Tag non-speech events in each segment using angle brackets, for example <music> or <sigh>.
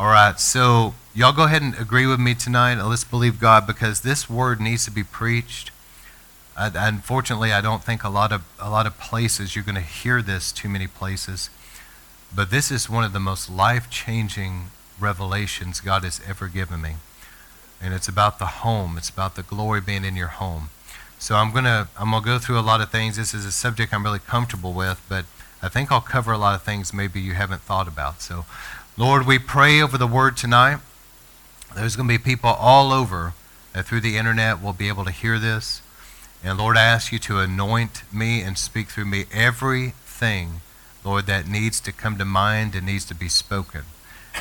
All right, so y'all go ahead and agree with me tonight. Let's believe God because this word needs to be preached. I, unfortunately, I don't think a lot of a lot of places you're going to hear this too many places, but this is one of the most life-changing revelations God has ever given me, and it's about the home. It's about the glory being in your home. So I'm gonna I'm gonna go through a lot of things. This is a subject I'm really comfortable with, but I think I'll cover a lot of things maybe you haven't thought about. So, Lord, we pray over the word tonight. There's going to be people all over that through the internet will be able to hear this. And Lord, I ask you to anoint me and speak through me everything, Lord, that needs to come to mind and needs to be spoken.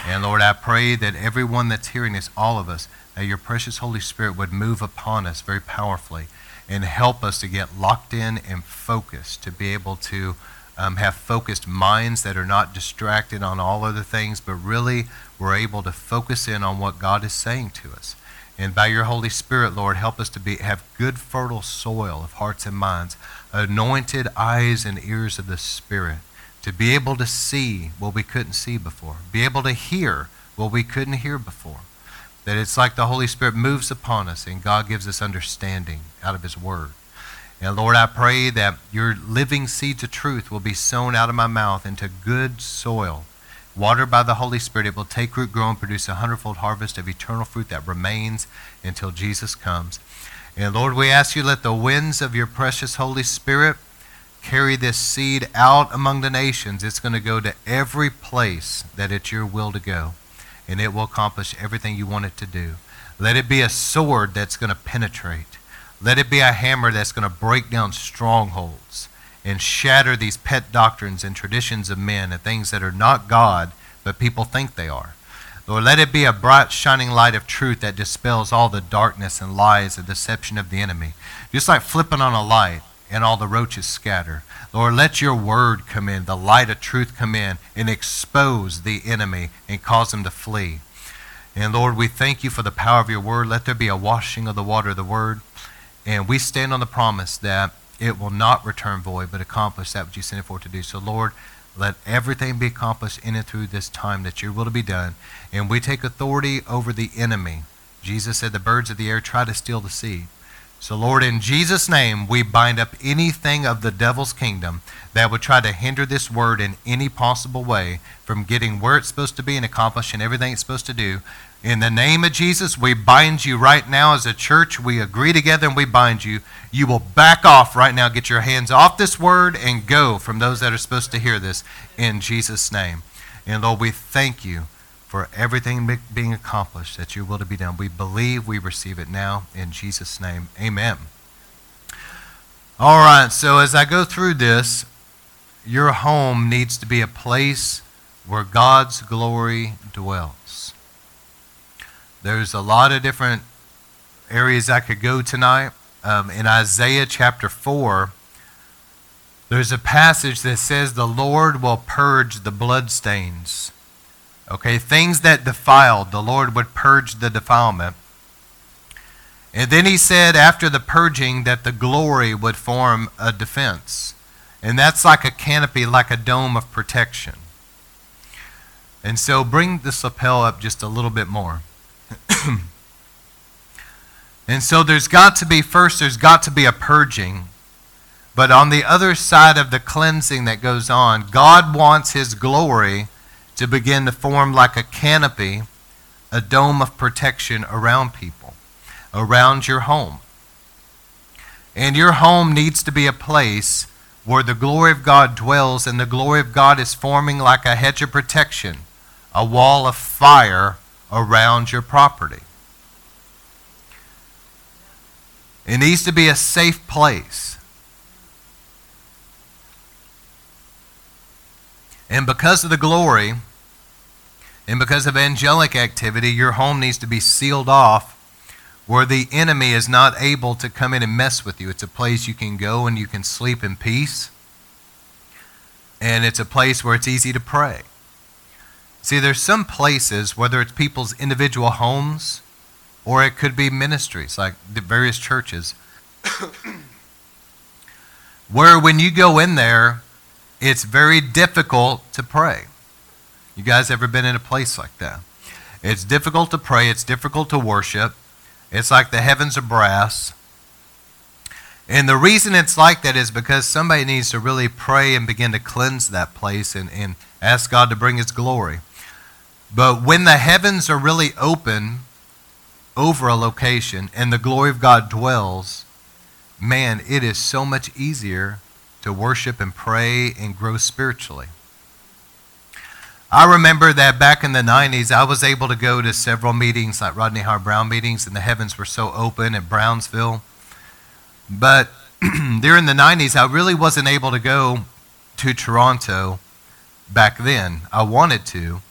And Lord, I pray that everyone that's hearing this, all of us, that your precious Holy Spirit would move upon us very powerfully and help us to get locked in and focused to be able to um, have focused minds that are not distracted on all other things, but really we're able to focus in on what God is saying to us. And by your Holy Spirit, Lord, help us to be, have good, fertile soil of hearts and minds, anointed eyes and ears of the Spirit, to be able to see what we couldn't see before, be able to hear what we couldn't hear before. That it's like the Holy Spirit moves upon us and God gives us understanding out of His Word. And Lord, I pray that your living seeds of truth will be sown out of my mouth into good soil. Watered by the Holy Spirit, it will take root, grow, and produce a hundredfold harvest of eternal fruit that remains until Jesus comes. And Lord, we ask you, let the winds of your precious Holy Spirit carry this seed out among the nations. It's going to go to every place that it's your will to go, and it will accomplish everything you want it to do. Let it be a sword that's going to penetrate. Let it be a hammer that's going to break down strongholds and shatter these pet doctrines and traditions of men and things that are not God, but people think they are. Lord, let it be a bright, shining light of truth that dispels all the darkness and lies and deception of the enemy. Just like flipping on a light and all the roaches scatter. Lord, let your word come in, the light of truth come in and expose the enemy and cause him to flee. And Lord, we thank you for the power of your word. Let there be a washing of the water of the word. And we stand on the promise that it will not return void, but accomplish that which you sent it for to do. So, Lord, let everything be accomplished in and through this time that your will to be done. And we take authority over the enemy. Jesus said the birds of the air try to steal the seed. So, Lord, in Jesus' name, we bind up anything of the devil's kingdom that would try to hinder this word in any possible way from getting where it's supposed to be and accomplishing everything it's supposed to do. In the name of Jesus, we bind you right now as a church. We agree together and we bind you. You will back off right now. Get your hands off this word and go from those that are supposed to hear this in Jesus' name. And Lord, we thank you for everything being accomplished that your will to be done. We believe we receive it now in Jesus' name. Amen. All right, so as I go through this, your home needs to be a place where God's glory dwells. There's a lot of different areas I could go tonight. Um, in Isaiah chapter 4, there's a passage that says, The Lord will purge the bloodstains. Okay, things that defiled, the Lord would purge the defilement. And then he said, after the purging, that the glory would form a defense. And that's like a canopy, like a dome of protection. And so bring this lapel up just a little bit more. <coughs> and so there's got to be, first, there's got to be a purging. But on the other side of the cleansing that goes on, God wants His glory to begin to form like a canopy, a dome of protection around people, around your home. And your home needs to be a place where the glory of God dwells, and the glory of God is forming like a hedge of protection, a wall of fire around your property. It needs to be a safe place. And because of the glory and because of angelic activity, your home needs to be sealed off where the enemy is not able to come in and mess with you. It's a place you can go and you can sleep in peace. And it's a place where it's easy to pray. See, there's some places, whether it's people's individual homes or it could be ministries like the various churches, <coughs> where when you go in there, it's very difficult to pray. You guys ever been in a place like that? It's difficult to pray. It's difficult to worship. It's like the heavens are brass. And the reason it's like that is because somebody needs to really pray and begin to cleanse that place and, and ask God to bring His glory. But when the heavens are really open over a location and the glory of God dwells, man, it is so much easier to worship and pray and grow spiritually. I remember that back in the 90s, I was able to go to several meetings, like Rodney Howard-Browne meetings, and the heavens were so open at Brownsville. But <clears throat> during the 90s, I really wasn't able to go to Toronto back then. I wanted to,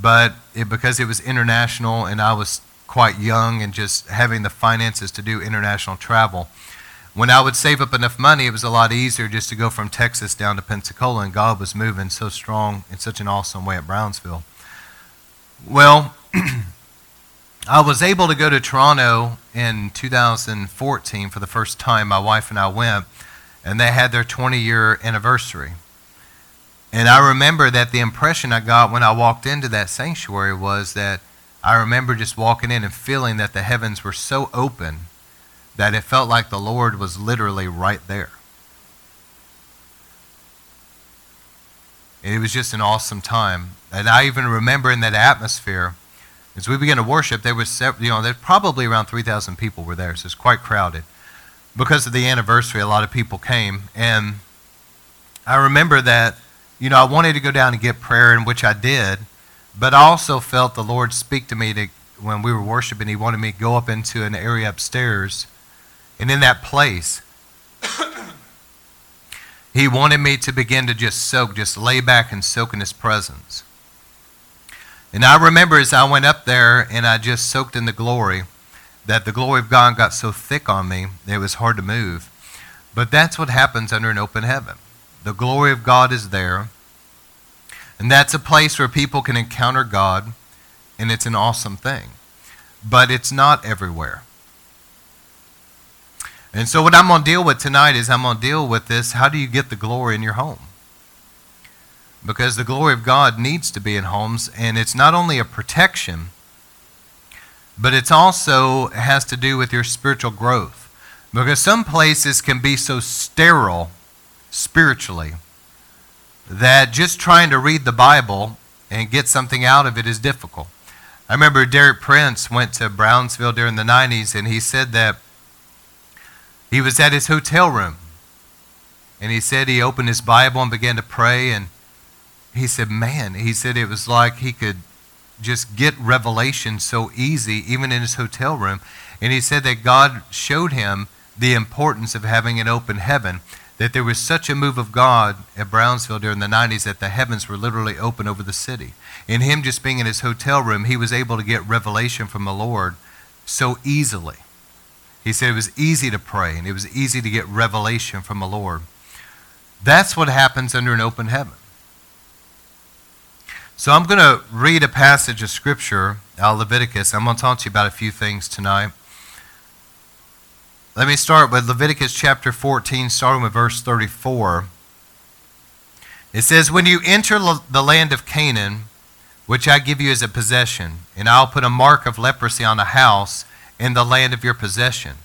but it, because it was international and I was quite young and just having the finances to do international travel, when I would save up enough money, it was a lot easier just to go from Texas down to Pensacola, and God was moving so strong in such an awesome way at Brownsville. Well, <clears throat> I was able to go to Toronto in 2014 for the first time. My wife and I went, and they had their 20 year anniversary. And I remember that the impression I got when I walked into that sanctuary was that I remember just walking in and feeling that the heavens were so open that it felt like the Lord was literally right there. And it was just an awesome time. And I even remember in that atmosphere, as we began to worship, there was you know, there probably around 3,000 people were there, so it's quite crowded. Because of the anniversary, a lot of people came. And I remember that, you know, I wanted to go down and get prayer, in which I did, but I also felt the Lord speak to me to, when we were worshiping. He wanted me to go up into an area upstairs and in that place, <coughs> he wanted me to begin to just soak, just lay back and soak in his presence. And I remember as I went up there and I just soaked in the glory, that the glory of God got so thick on me, it was hard to move. But that's what happens under an open heaven. The glory of God is there. And that's a place where people can encounter God, and it's an awesome thing. But it's not everywhere. And so, what I'm going to deal with tonight is I'm going to deal with this how do you get the glory in your home? Because the glory of God needs to be in homes, and it's not only a protection, but it also has to do with your spiritual growth. Because some places can be so sterile spiritually that just trying to read the Bible and get something out of it is difficult. I remember Derek Prince went to Brownsville during the 90s, and he said that he was at his hotel room. And he said he opened his Bible and began to pray. And he said, Man, he said it was like he could just get revelation so easy, even in his hotel room. And he said that God showed him the importance of having an open heaven. That there was such a move of God at Brownsville during the 90s that the heavens were literally open over the city. In him just being in his hotel room, he was able to get revelation from the Lord so easily. He said it was easy to pray and it was easy to get revelation from the Lord. That's what happens under an open heaven. So I'm going to read a passage of Scripture out Leviticus. I'm going to talk to you about a few things tonight. Let me start with Leviticus chapter 14, starting with verse 34. It says, When you enter the land of Canaan, which I give you as a possession, and I'll put a mark of leprosy on a house in the land of your possession.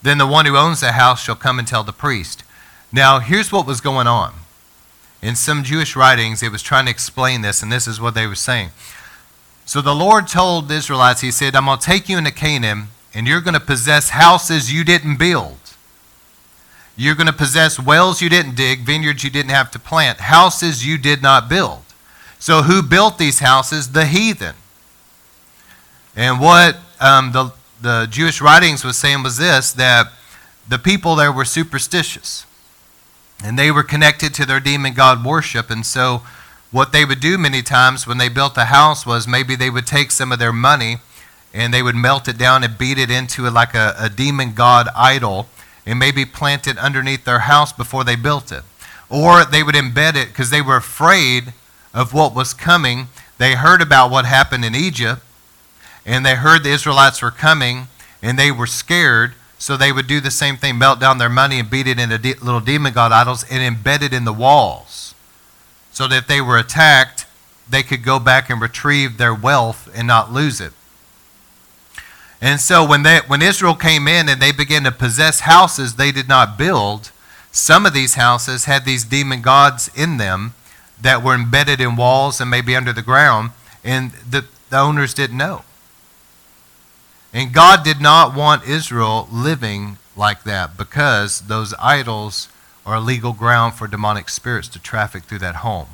Then the one who owns the house shall come and tell the priest. Now, here's what was going on. In some Jewish writings, it was trying to explain this, and this is what they were saying. So the Lord told the Israelites, He said, I'm going to take you into Canaan, and you're going to possess houses you didn't build. You're going to possess wells you didn't dig, vineyards you didn't have to plant, houses you did not build. So, who built these houses? The heathen. And what um, the the Jewish writings was saying was this that the people there were superstitious and they were connected to their demon god worship. And so, what they would do many times when they built a house was maybe they would take some of their money and they would melt it down and beat it into like a, a demon god idol and maybe plant it underneath their house before they built it. Or they would embed it because they were afraid of what was coming. They heard about what happened in Egypt and they heard the Israelites were coming, and they were scared, so they would do the same thing, melt down their money and beat it into de- little demon god idols and embed it in the walls. So that if they were attacked, they could go back and retrieve their wealth and not lose it. And so when, they, when Israel came in and they began to possess houses they did not build, some of these houses had these demon gods in them that were embedded in walls and maybe under the ground, and the, the owners didn't know. And God did not want Israel living like that because those idols are legal ground for demonic spirits to traffic through that home.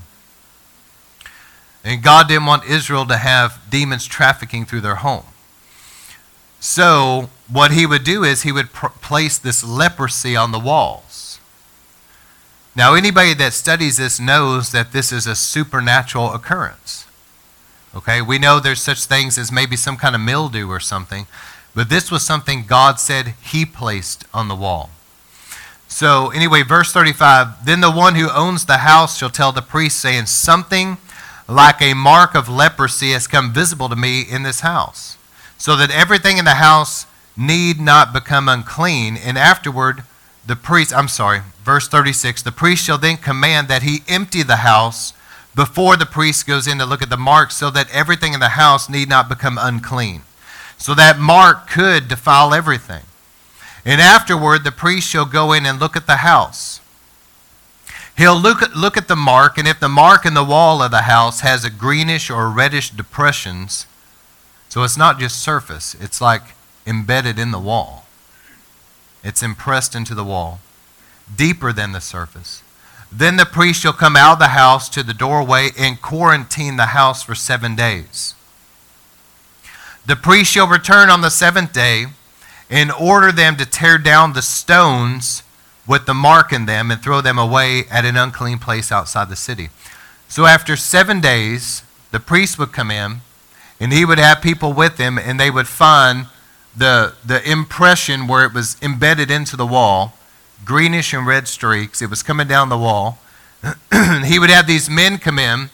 And God didn't want Israel to have demons trafficking through their home. So, what he would do is he would pr- place this leprosy on the walls. Now, anybody that studies this knows that this is a supernatural occurrence. Okay, we know there's such things as maybe some kind of mildew or something, but this was something God said He placed on the wall. So, anyway, verse 35 Then the one who owns the house shall tell the priest, saying, Something like a mark of leprosy has come visible to me in this house, so that everything in the house need not become unclean. And afterward, the priest, I'm sorry, verse 36 the priest shall then command that he empty the house before the priest goes in to look at the mark, so that everything in the house need not become unclean. So that mark could defile everything. And afterward, the priest shall go in and look at the house. He'll look at, look at the mark, and if the mark in the wall of the house has a greenish or reddish depressions, so it's not just surface, it's like embedded in the wall. It's impressed into the wall, deeper than the surface. Then the priest shall come out of the house to the doorway and quarantine the house for seven days. The priest shall return on the seventh day and order them to tear down the stones with the mark in them and throw them away at an unclean place outside the city. So after seven days, the priest would come in and he would have people with him and they would find the, the impression where it was embedded into the wall greenish and red streaks. It was coming down the wall. <clears throat> he would have these men come in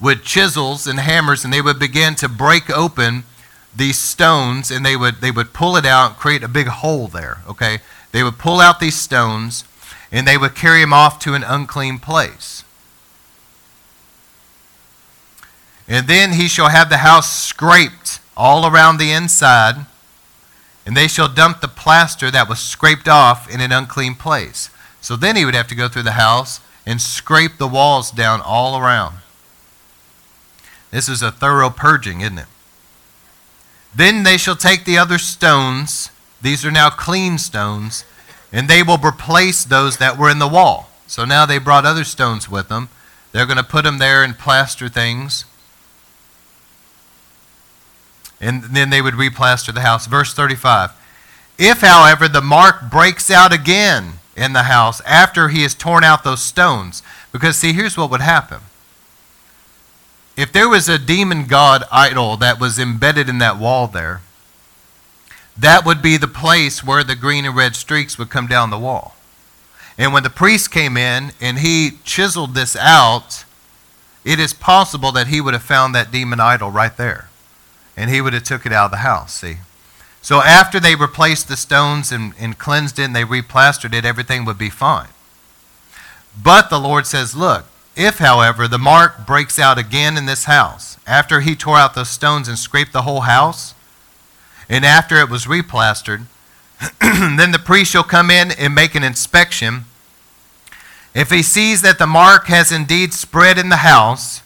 with chisels and hammers, and they would begin to break open these stones, and they would they would pull it out, create a big hole there. Okay, they would pull out these stones, and they would carry them off to an unclean place. And then he shall have the house scraped all around the inside and they shall dump the plaster that was scraped off in an unclean place. So then he would have to go through the house and scrape the walls down all around. This is a thorough purging, isn't it? Then they shall take the other stones, these are now clean stones, and they will replace those that were in the wall. So now they brought other stones with them. They're going to put them there and plaster things and then they would replaster the house. Verse 35. If, however, the mark breaks out again in the house after he has torn out those stones, because see, here's what would happen. If there was a demon god idol that was embedded in that wall there, that would be the place where the green and red streaks would come down the wall. And when the priest came in and he chiseled this out, it is possible that he would have found that demon idol right there and he would have took it out of the house, see? So after they replaced the stones and, and cleansed it and they replastered it, everything would be fine. But the Lord says, look, if, however, the mark breaks out again in this house, after he tore out those stones and scraped the whole house, and after it was replastered, <clears throat> then the priest shall come in and make an inspection. If he sees that the mark has indeed spread in the house,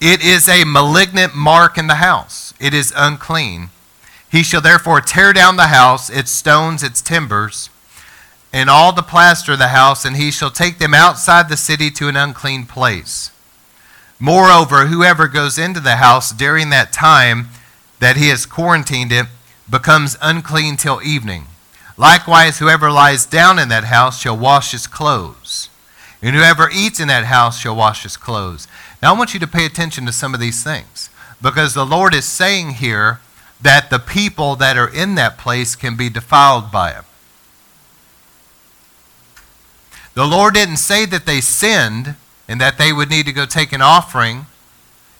it is a malignant mark in the house. It is unclean. He shall therefore tear down the house, its stones, its timbers, and all the plaster of the house, and he shall take them outside the city to an unclean place. Moreover, whoever goes into the house during that time that he has quarantined it becomes unclean till evening. Likewise, whoever lies down in that house shall wash his clothes, and whoever eats in that house shall wash his clothes. Now, I want you to pay attention to some of these things because the Lord is saying here that the people that are in that place can be defiled by it. The Lord didn't say that they sinned and that they would need to go take an offering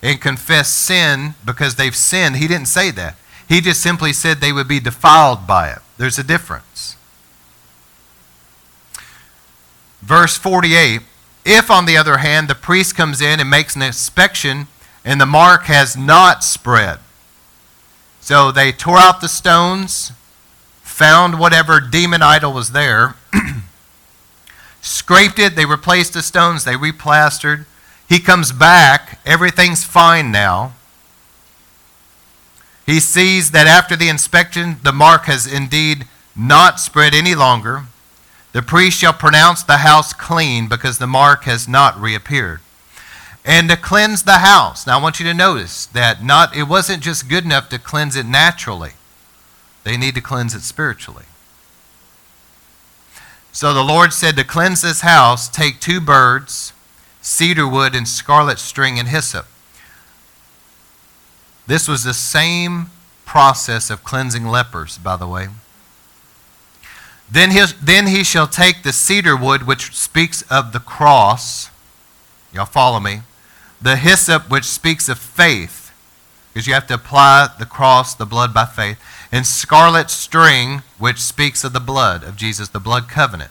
and confess sin because they've sinned. He didn't say that. He just simply said they would be defiled by it. There's a difference. Verse 48 If, on the other hand, the priest comes in and makes an inspection and the mark has not spread, so they tore out the stones, found whatever demon idol was there, <clears throat> scraped it, they replaced the stones, they replastered. He comes back, everything's fine now. He sees that after the inspection, the mark has indeed not spread any longer. The priest shall pronounce the house clean because the mark has not reappeared. And to cleanse the house. Now I want you to notice that not it wasn't just good enough to cleanse it naturally. They need to cleanse it spiritually. So the Lord said to cleanse this house, take two birds, cedar wood and scarlet string and hyssop. This was the same process of cleansing lepers, by the way. Then he, then he shall take the cedar wood, which speaks of the cross. Y'all follow me? The hyssop, which speaks of faith, because you have to apply the cross, the blood by faith. And scarlet string, which speaks of the blood of Jesus, the blood covenant.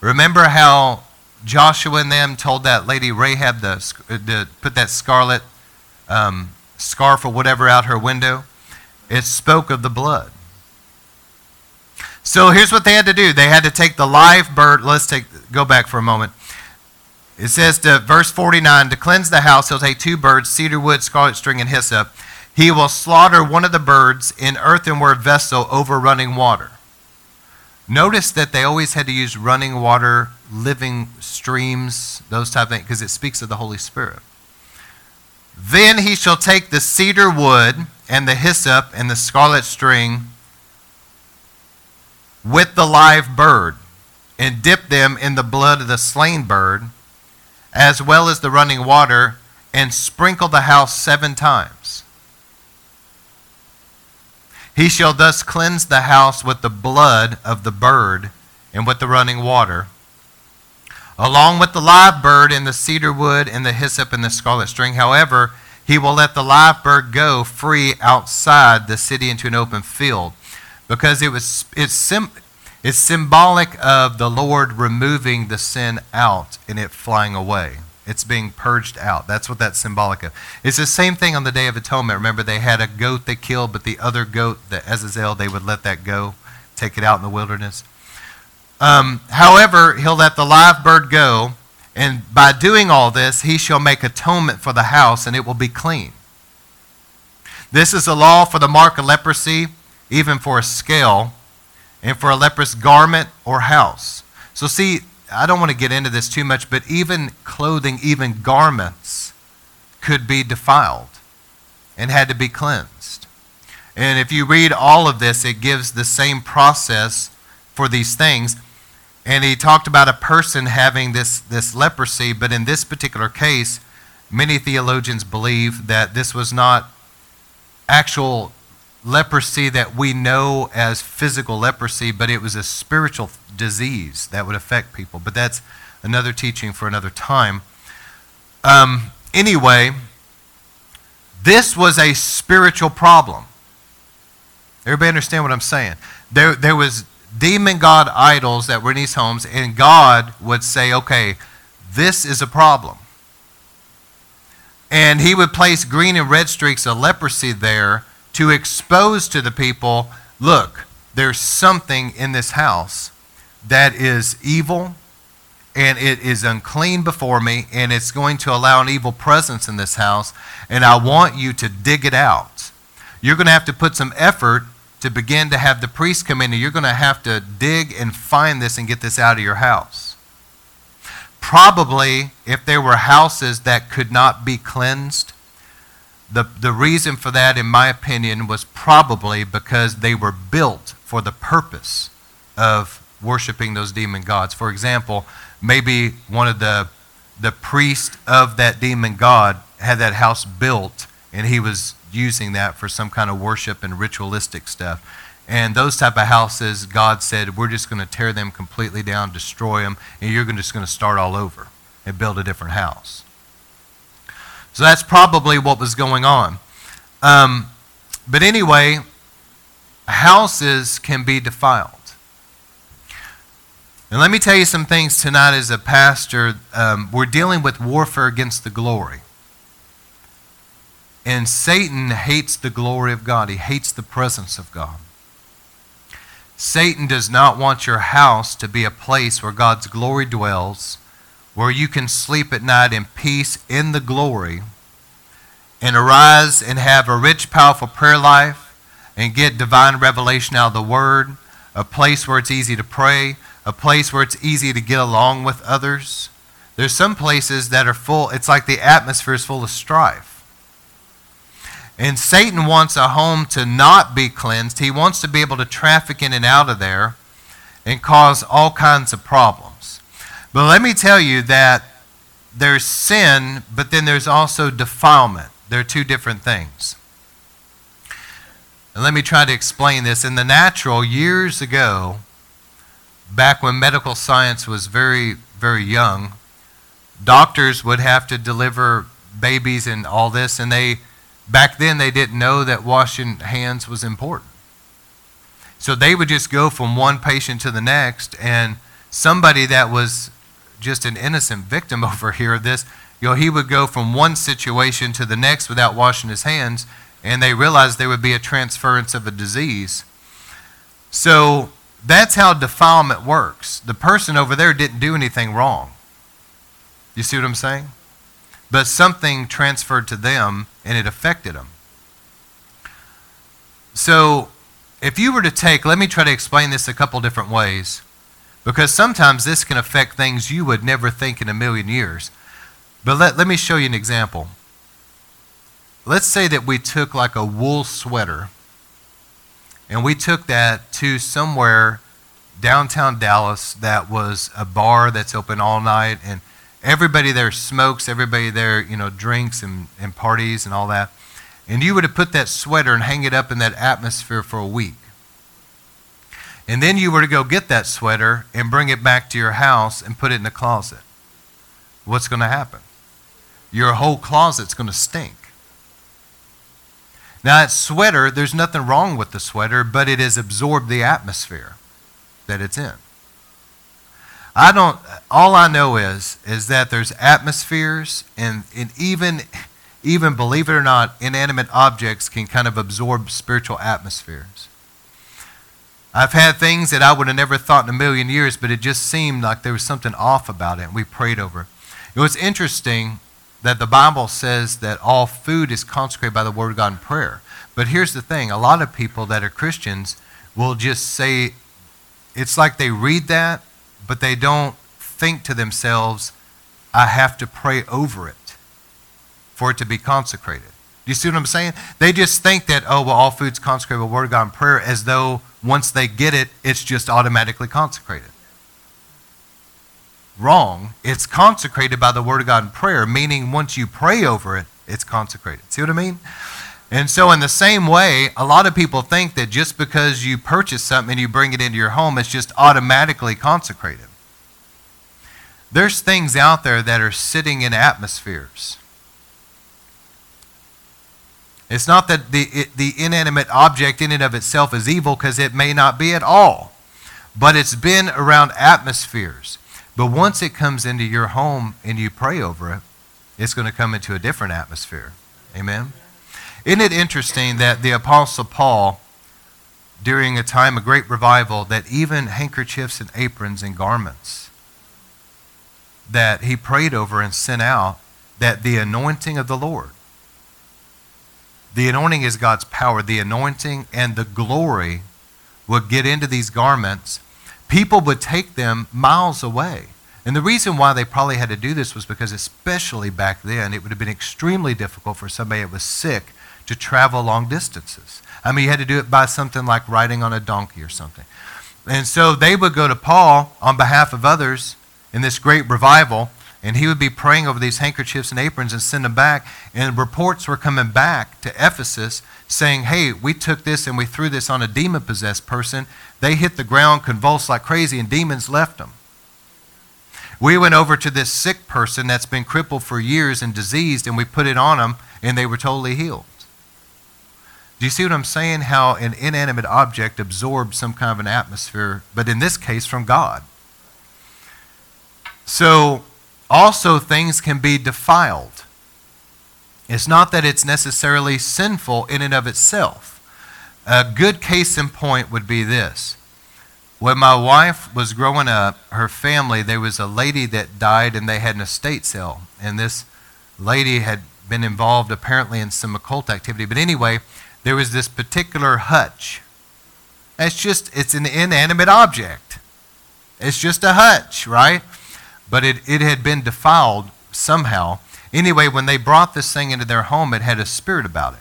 Remember how Joshua and them told that lady Rahab to, to put that scarlet um, scarf or whatever out her window? It spoke of the blood. So here's what they had to do. They had to take the live bird. Let's take go back for a moment. It says to verse 49, to cleanse the house, he'll take two birds, cedar wood, scarlet string, and hyssop. He will slaughter one of the birds in earthenware vessel over running water. Notice that they always had to use running water, living streams, those type of things, because it speaks of the Holy Spirit. Then he shall take the cedar wood and the hyssop and the scarlet string with the live bird and dip them in the blood of the slain bird, as well as the running water, and sprinkle the house seven times. He shall thus cleanse the house with the blood of the bird and with the running water, along with the live bird and the cedar wood and the hyssop and the scarlet string. However, he will let the live bird go free outside the city into an open field because it was it's sim, it's symbolic of the Lord removing the sin out and it flying away. It's being purged out. That's what that's symbolic of. It's the same thing on the Day of Atonement. Remember, they had a goat they killed, but the other goat, the Azazel, they would let that go, take it out in the wilderness. Um, however, he'll let the live bird go, and by doing all this, he shall make atonement for the house, and it will be clean. This is a law for the mark of leprosy even for a scale, and for a leprous garment or house. So, see, I don't want to get into this too much, but even clothing, even garments, could be defiled and had to be cleansed. And if you read all of this, it gives the same process for these things. And he talked about a person having this, this leprosy, but in this particular case, many theologians believe that this was not actual leprosy that we know as physical leprosy, but it was a spiritual disease that would affect people. But that's another teaching for another time. Um, anyway, this was a spiritual problem. Everybody understand what I'm saying? There, there was demon god idols that were in these homes, and God would say, okay, this is a problem. And he would place green and red streaks of leprosy there to expose to the people look, there's something in this house that is evil and it is unclean before me and it's going to allow an evil presence in this house and I want you to dig it out. You're going to have to put some effort to begin to have the priest come in and you're going to have to dig and find this and get this out of your house. Probably if there were houses that could not be cleansed, the, the reason for that, in my opinion, was probably because they were built for the purpose of worshiping those demon gods. For example, maybe one of the, the priests of that demon god had that house built and he was using that for some kind of worship and ritualistic stuff. And those type of houses, God said, we're just going to tear them completely down, destroy them, and you're just going to start all over and build a different house. So that's probably what was going on. Um, but anyway, houses can be defiled. And let me tell you some things tonight as a pastor. Um, we're dealing with warfare against the glory. And Satan hates the glory of God, he hates the presence of God. Satan does not want your house to be a place where God's glory dwells, where you can sleep at night in peace in the glory, and arise and have a rich, powerful prayer life and get divine revelation out of the Word, a place where it's easy to pray, a place where it's easy to get along with others. There's some places that are full, it's like the atmosphere is full of strife. And Satan wants a home to not be cleansed. He wants to be able to traffic in and out of there and cause all kinds of problems. But let me tell you that there's sin, but then there's also defilement. They're two different things. And let me try to explain this. In the natural, years ago, back when medical science was very, very young, doctors would have to deliver babies and all this, and they back then they didn't know that washing hands was important. So they would just go from one patient to the next, and somebody that was just an innocent victim <laughs> over here of this, you know, he would go from one situation to the next without washing his hands, and they realized there would be a transference of a disease. So that's how defilement works. The person over there didn't do anything wrong. You see what I'm saying? But something transferred to them and it affected them. So, if you were to take, let me try to explain this a couple different ways, because sometimes this can affect things you would never think in a million years. But let, let me show you an example. Let's say that we took like a wool sweater and we took that to somewhere downtown Dallas that was a bar that's open all night and everybody there smokes, everybody there, you know, drinks and, and parties and all that. And you would have put that sweater and hang it up in that atmosphere for a week. And then you were to go get that sweater and bring it back to your house and put it in the closet. What's going to happen? Your whole closet's going to stink. Now, that sweater, there's nothing wrong with the sweater, but it has absorbed the atmosphere that it's in. I don't, all I know is, is that there's atmospheres, and, and even, even, believe it or not, inanimate objects can kind of absorb spiritual atmospheres. I've had things that I would have never thought in a million years, but it just seemed like there was something off about it, and we prayed over it. It was interesting that the Bible says that all food is consecrated by the Word of God in prayer. But here's the thing a lot of people that are Christians will just say, it's like they read that, but they don't think to themselves, I have to pray over it for it to be consecrated. Do you see what I'm saying? They just think that, oh, well, all food's consecrated by Word of God in prayer, as though once they get it, it's just automatically consecrated wrong. It's consecrated by the Word of God in prayer, meaning once you pray over it, it's consecrated. See what I mean? And so, in the same way, a lot of people think that just because you purchase something and you bring it into your home, it's just automatically consecrated. There's things out there that are sitting in atmospheres. It's not that the, it, the inanimate object in and of itself is evil because it may not be at all, but it's been around atmospheres. But once it comes into your home and you pray over it, it's going to come into a different atmosphere. Amen? Isn't it interesting that the Apostle Paul, during a time of great revival, that even handkerchiefs and aprons and garments that he prayed over and sent out, that the anointing of the Lord, the anointing is God's power, the anointing and the glory would get into these garments people would take them miles away. And the reason why they probably had to do this was because, especially back then, it would have been extremely difficult for somebody that was sick to travel long distances. I mean, you had to do it by something like riding on a donkey or something. And so they would go to Paul on behalf of others in this great revival, and he would be praying over these handkerchiefs and aprons and send them back. And reports were coming back to Ephesus saying, Hey, we took this and we threw this on a demon possessed person. They hit the ground, convulsed like crazy, and demons left them. We went over to this sick person that's been crippled for years and diseased, and we put it on them, and they were totally healed. Do you see what I'm saying? How an inanimate object absorbs some kind of an atmosphere, but in this case, from God. So, also, things can be defiled. It's not that it's necessarily sinful in and of itself. A good case in point would be this. When my wife was growing up, her family, there was a lady that died and they had an estate sale. And this lady had been involved apparently in some occult activity. But anyway, there was this particular hutch. It's just, it's an inanimate object. It's just a hutch, right? But it, it had been defiled somehow. Anyway, when they brought this thing into their home, it had a spirit about it.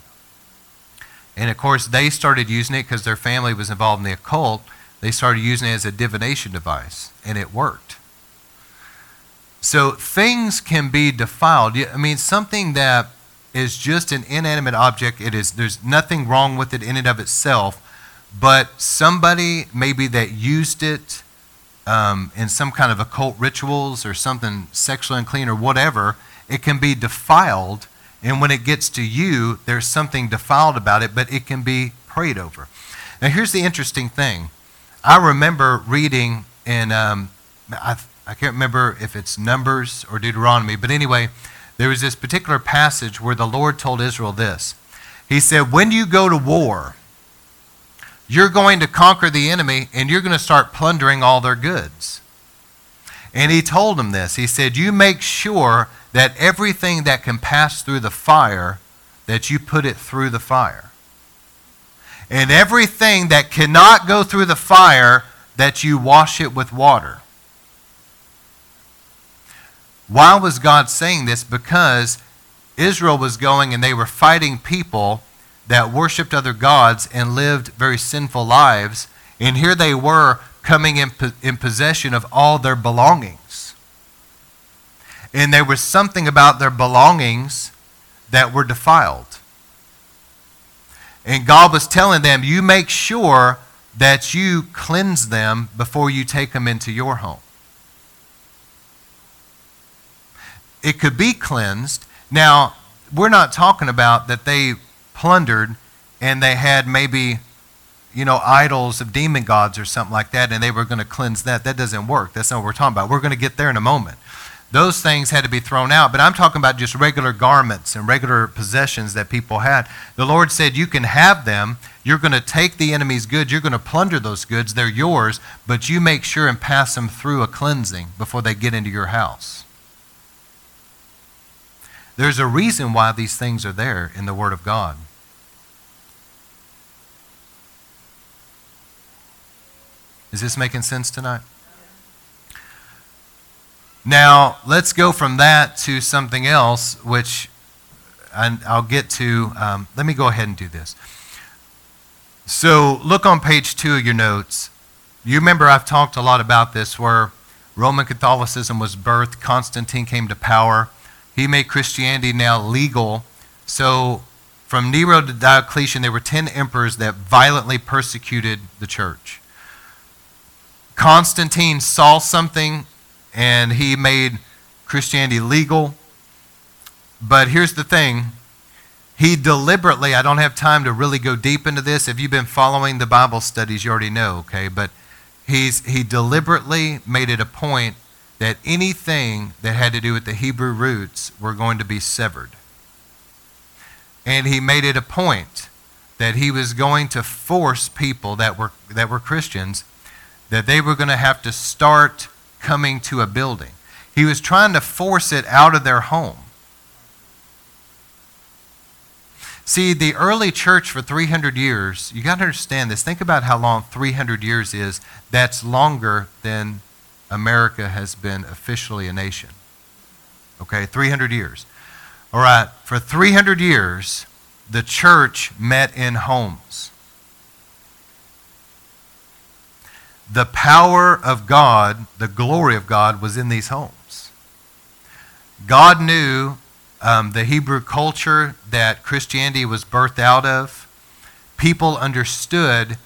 And of course, they started using it because their family was involved in the occult. They started using it as a divination device, and it worked. So things can be defiled. I mean, something that is just an inanimate object, it is there's nothing wrong with it in and of itself, but somebody maybe that used it um, in some kind of occult rituals or something sexually unclean or whatever, it can be defiled and when it gets to you, there's something defiled about it, but it can be prayed over. Now, here's the interesting thing. I remember reading in, um, I, I can't remember if it's Numbers or Deuteronomy, but anyway, there was this particular passage where the Lord told Israel this. He said, When you go to war, you're going to conquer the enemy and you're going to start plundering all their goods. And he told them this. He said, You make sure that everything that can pass through the fire, that you put it through the fire. And everything that cannot go through the fire, that you wash it with water. Why was God saying this? Because Israel was going and they were fighting people that worshiped other gods and lived very sinful lives. And here they were coming in, in possession of all their belongings. And there was something about their belongings that were defiled. And God was telling them, you make sure that you cleanse them before you take them into your home. It could be cleansed. Now, we're not talking about that they plundered and they had maybe you know, idols of demon gods or something like that, and they were going to cleanse that. That doesn't work. That's not what we're talking about. We're going to get there in a moment. Those things had to be thrown out, but I'm talking about just regular garments and regular possessions that people had. The Lord said, You can have them. You're going to take the enemy's goods. You're going to plunder those goods. They're yours, but you make sure and pass them through a cleansing before they get into your house. There's a reason why these things are there in the Word of God. Is this making sense tonight? Now, let's go from that to something else, which I'll get to. Um, let me go ahead and do this. So, look on page two of your notes. You remember I've talked a lot about this where Roman Catholicism was birthed, Constantine came to power. He made Christianity now legal. So, from Nero to Diocletian, there were 10 emperors that violently persecuted the church. Constantine saw something and he made Christianity legal. But here's the thing he deliberately, I don't have time to really go deep into this. If you've been following the Bible studies, you already know, okay? But he's, he deliberately made it a point that anything that had to do with the Hebrew roots were going to be severed. And he made it a point that he was going to force people that were, that were Christians that they were going to have to start coming to a building. He was trying to force it out of their home. See, the early church for 300 years, you got to understand this. Think about how long 300 years is. That's longer than America has been officially a nation. Okay, 300 years. All right, for 300 years, the church met in homes. the power of God, the glory of God, was in these homes. God knew um, the Hebrew culture that Christianity was birthed out of. People understood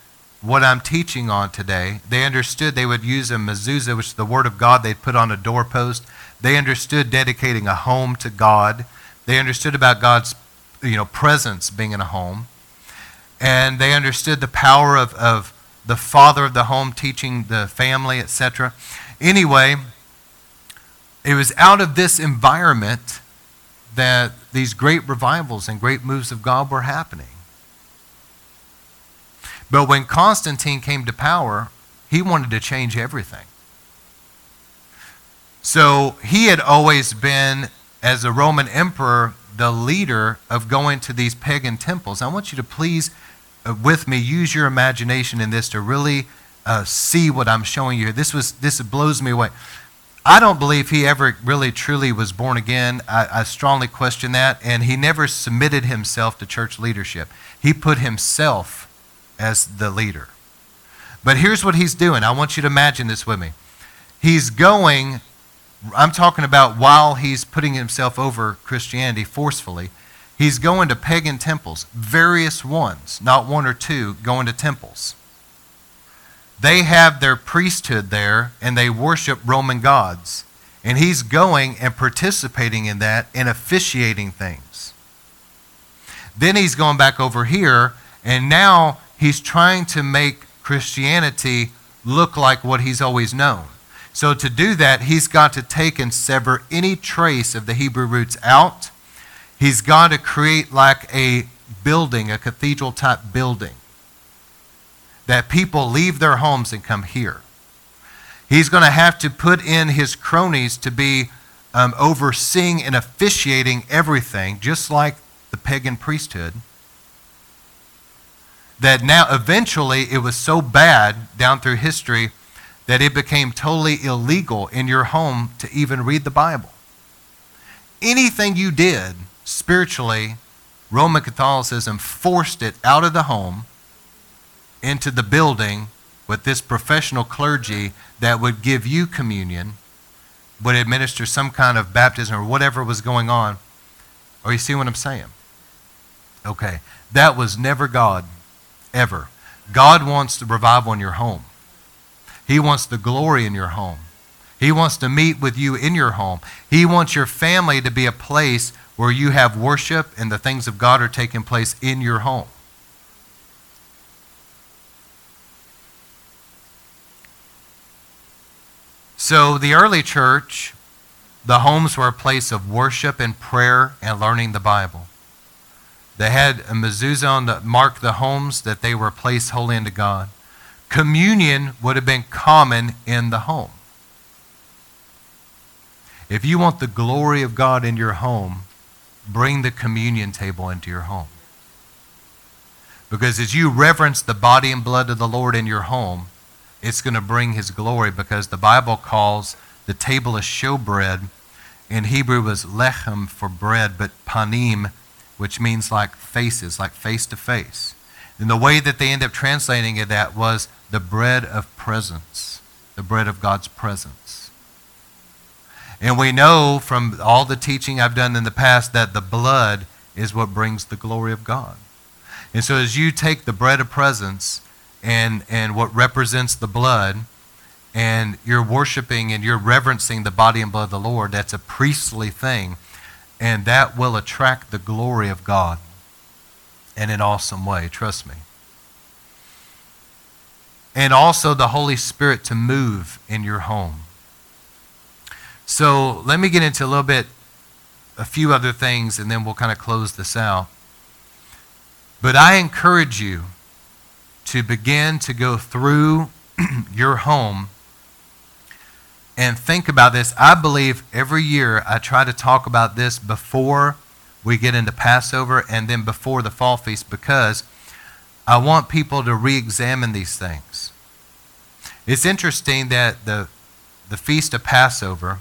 what I'm teaching on today. They understood they would use a mezuzah, which is the word of God they'd put on a doorpost. They understood dedicating a home to God. They understood about God's you know, presence being in a home. And they understood the power of, of the father of the home teaching the family, etc. Anyway, it was out of this environment that these great revivals and great moves of God were happening. But when Constantine came to power, he wanted to change everything. So he had always been, as a Roman emperor, the leader of going to these pagan temples. I want you to please, uh, with me, use your imagination in this to really uh, see what I'm showing you. This was this blows me away. I don't believe he ever really truly was born again. I, I strongly question that, and he never submitted himself to church leadership. He put himself as the leader. But here's what he's doing. I want you to imagine this with me. He's going I'm talking about while he's putting himself over Christianity forcefully, he's going to pagan temples, various ones, not one or two, going to temples. They have their priesthood there and they worship Roman gods. And he's going and participating in that and officiating things. Then he's going back over here and now he's trying to make Christianity look like what he's always known. So to do that, he's got to take and sever any trace of the Hebrew roots out. He's got to create like a building, a cathedral type building, that people leave their homes and come here. He's going to have to put in his cronies to be um, overseeing and officiating everything, just like the pagan priesthood. That now, eventually, it was so bad down through history that it became totally illegal in your home to even read the Bible. Anything you did spiritually, Roman Catholicism forced it out of the home into the building with this professional clergy that would give you communion, would administer some kind of baptism or whatever was going on. Or you see what I'm saying? Okay. That was never God, ever. God wants the revival in your home. He wants the glory in your home. He wants to meet with you in your home. He wants your family to be a place where you have worship and the things of God are taking place in your home. So, the early church, the homes were a place of worship and prayer and learning the Bible. They had a mezuzah on that marked the homes that they were placed holy unto God communion would have been common in the home. If you want the glory of God in your home, bring the communion table into your home. Because as you reverence the body and blood of the Lord in your home, it's going to bring his glory because the Bible calls the table a showbread. In Hebrew was lechem for bread, but panim, which means like faces, like face to face. And the way that they end up translating it that was the bread of presence, the bread of God's presence. And we know from all the teaching I've done in the past that the blood is what brings the glory of God. And so as you take the bread of presence and, and what represents the blood, and you're worshiping and you're reverencing the body and blood of the Lord, that's a priestly thing. And that will attract the glory of God in an awesome way. Trust me. And also the Holy Spirit to move in your home. So let me get into a little bit, a few other things, and then we'll kind of close this out. But I encourage you to begin to go through <clears throat> your home and think about this. I believe every year I try to talk about this before we get into Passover and then before the fall feast because I want people to re examine these things. It's interesting that the, the feast of Passover,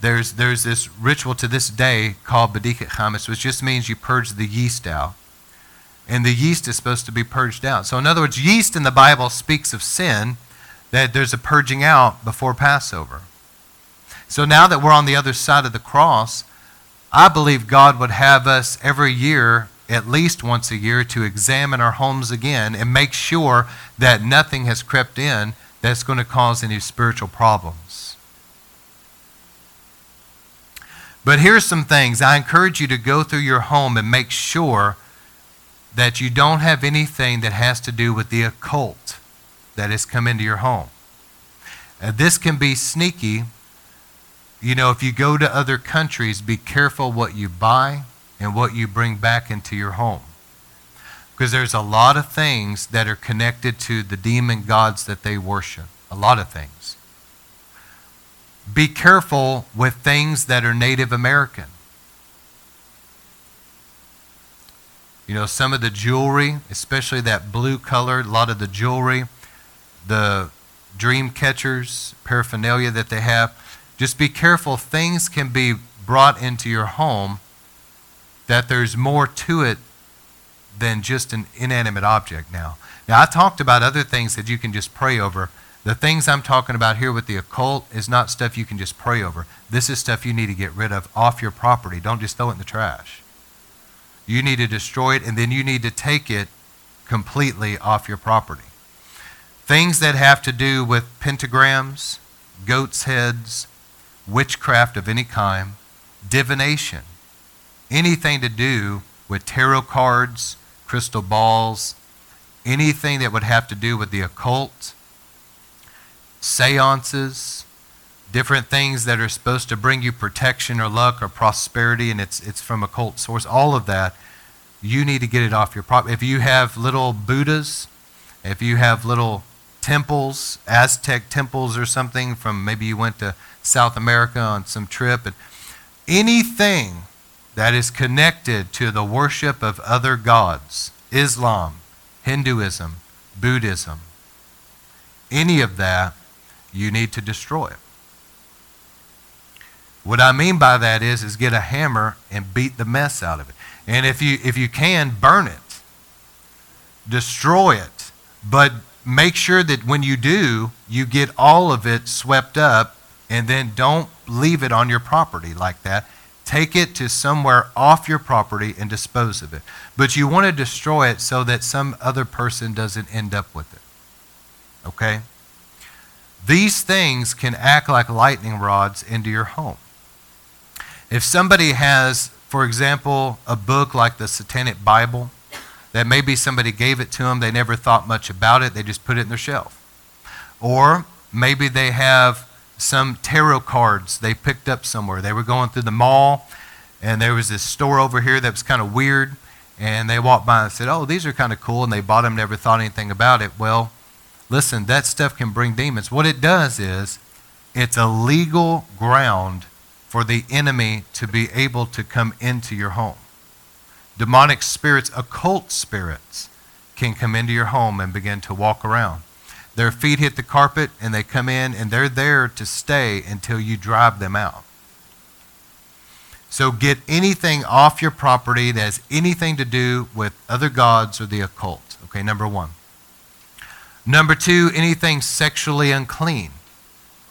there's, there's this ritual to this day called Bedikat Chametz, which just means you purge the yeast out. And the yeast is supposed to be purged out. So, in other words, yeast in the Bible speaks of sin, that there's a purging out before Passover. So now that we're on the other side of the cross, I believe God would have us every year, at least once a year, to examine our homes again and make sure that nothing has crept in that's going to cause any spiritual problems. But here's some things. I encourage you to go through your home and make sure that you don't have anything that has to do with the occult that has come into your home. Uh, this can be sneaky you know, if you go to other countries, be careful what you buy and what you bring back into your home. Because there's a lot of things that are connected to the demon gods that they worship. A lot of things. Be careful with things that are Native American. You know, some of the jewelry, especially that blue color, a lot of the jewelry, the dream catchers, paraphernalia that they have, just be careful. Things can be brought into your home that there's more to it than just an inanimate object now. Now, I talked about other things that you can just pray over. The things I'm talking about here with the occult is not stuff you can just pray over. This is stuff you need to get rid of off your property. Don't just throw it in the trash. You need to destroy it, and then you need to take it completely off your property. Things that have to do with pentagrams, goat's heads, witchcraft of any kind, divination, anything to do with tarot cards, crystal balls, anything that would have to do with the occult, seances, different things that are supposed to bring you protection or luck or prosperity, and it's, it's from occult source, all of that, you need to get it off your property. If you have little Buddhas, if you have little temples, Aztec temples or something from maybe you went to South America on some trip, and anything that is connected to the worship of other gods, Islam, Hinduism, Buddhism, any of that, you need to destroy it. What I mean by that is, is get a hammer and beat the mess out of it. And if you, if you can, burn it. Destroy it. But make sure that when you do, you get all of it swept up and then don't leave it on your property like that. Take it to somewhere off your property and dispose of it. But you want to destroy it so that some other person doesn't end up with it. Okay? These things can act like lightning rods into your home. If somebody has, for example, a book like the Satanic Bible, that maybe somebody gave it to them, they never thought much about it, they just put it in their shelf. Or maybe they have some tarot cards they picked up somewhere. They were going through the mall, and there was this store over here that was kind of weird, and they walked by and said, Oh, these are kind of cool, and they bought them, never thought anything about it. Well, listen, that stuff can bring demons. What it does is, it's a legal ground for the enemy to be able to come into your home. Demonic spirits, occult spirits, can come into your home and begin to walk around. Their feet hit the carpet and they come in and they're there to stay until you drive them out. So get anything off your property that has anything to do with other gods or the occult. Okay, number one. Number two, anything sexually unclean.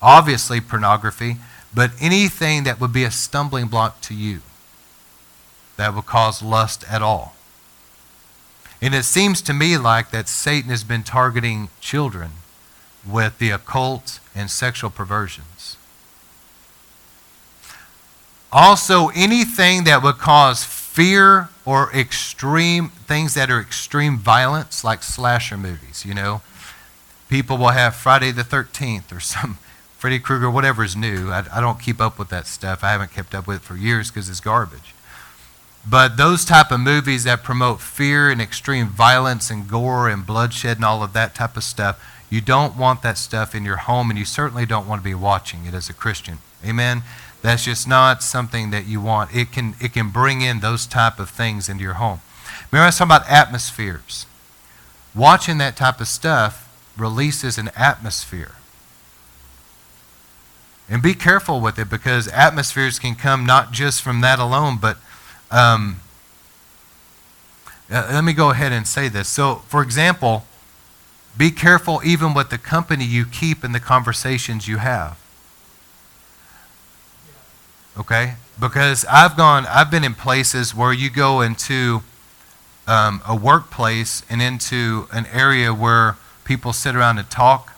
Obviously, pornography but anything that would be a stumbling block to you that would cause lust at all. And it seems to me like that Satan has been targeting children with the occult and sexual perversions. Also, anything that would cause fear or extreme things that are extreme violence, like slasher movies, you know. People will have Friday the 13th or <laughs> some Freddy Krueger, whatever is new. I, I don't keep up with that stuff. I haven't kept up with it for years because it's garbage. But those type of movies that promote fear and extreme violence and gore and bloodshed and all of that type of stuff, you don't want that stuff in your home, and you certainly don't want to be watching it as a Christian. Amen. That's just not something that you want. It can it can bring in those type of things into your home. Remember I was talking about atmospheres. Watching that type of stuff releases an atmosphere. And be careful with it because atmospheres can come not just from that alone, but um, let me go ahead and say this. So, for example, be careful even with the company you keep and the conversations you have. Okay? Because I've gone, I've been in places where you go into um, a workplace and into an area where people sit around and talk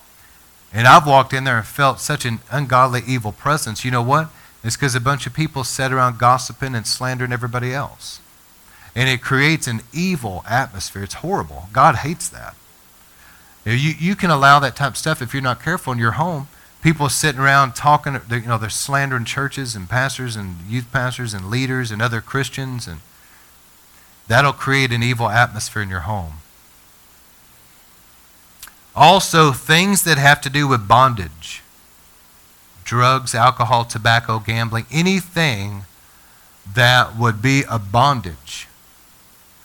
and I've walked in there and felt such an ungodly, evil presence. You know what? It's because a bunch of people sat around gossiping and slandering everybody else. And it creates an evil atmosphere. It's horrible. God hates that. You, you can allow that type of stuff if you're not careful in your home people sitting around talking, you know, they're slandering churches and pastors and youth pastors and leaders and other Christians, and that'll create an evil atmosphere in your home. Also, things that have to do with bondage drugs, alcohol, tobacco, gambling, anything that would be a bondage.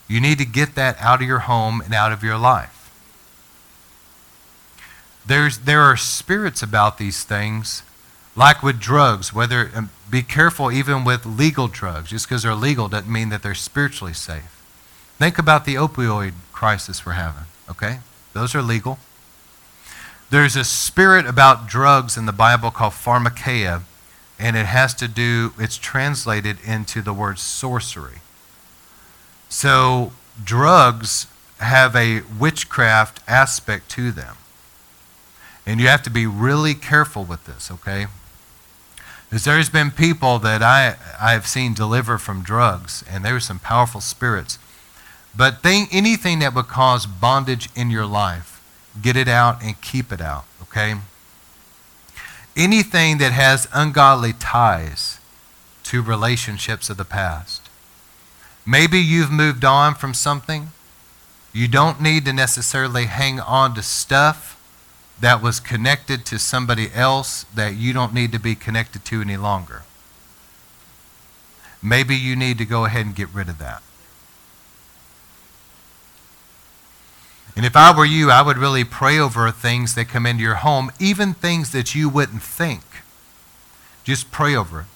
You need to get that out of your home and out of your life. There's, there are spirits about these things, like with drugs, whether, um, be careful even with legal drugs. Just because they're legal doesn't mean that they're spiritually safe. Think about the opioid crisis we're having, okay? Those are legal. There's a spirit about drugs in the Bible called pharmakeia, and it has to do, it's translated into the word sorcery. So, drugs have a witchcraft aspect to them. And you have to be really careful with this, okay? Because there's been people that I, I've seen deliver from drugs, and there were some powerful spirits. But thing, anything that would cause bondage in your life, get it out and keep it out, okay? Anything that has ungodly ties to relationships of the past. Maybe you've moved on from something. You don't need to necessarily hang on to stuff that was connected to somebody else that you don't need to be connected to any longer. Maybe you need to go ahead and get rid of that. And if I were you, I would really pray over things that come into your home, even things that you wouldn't think. Just pray over it.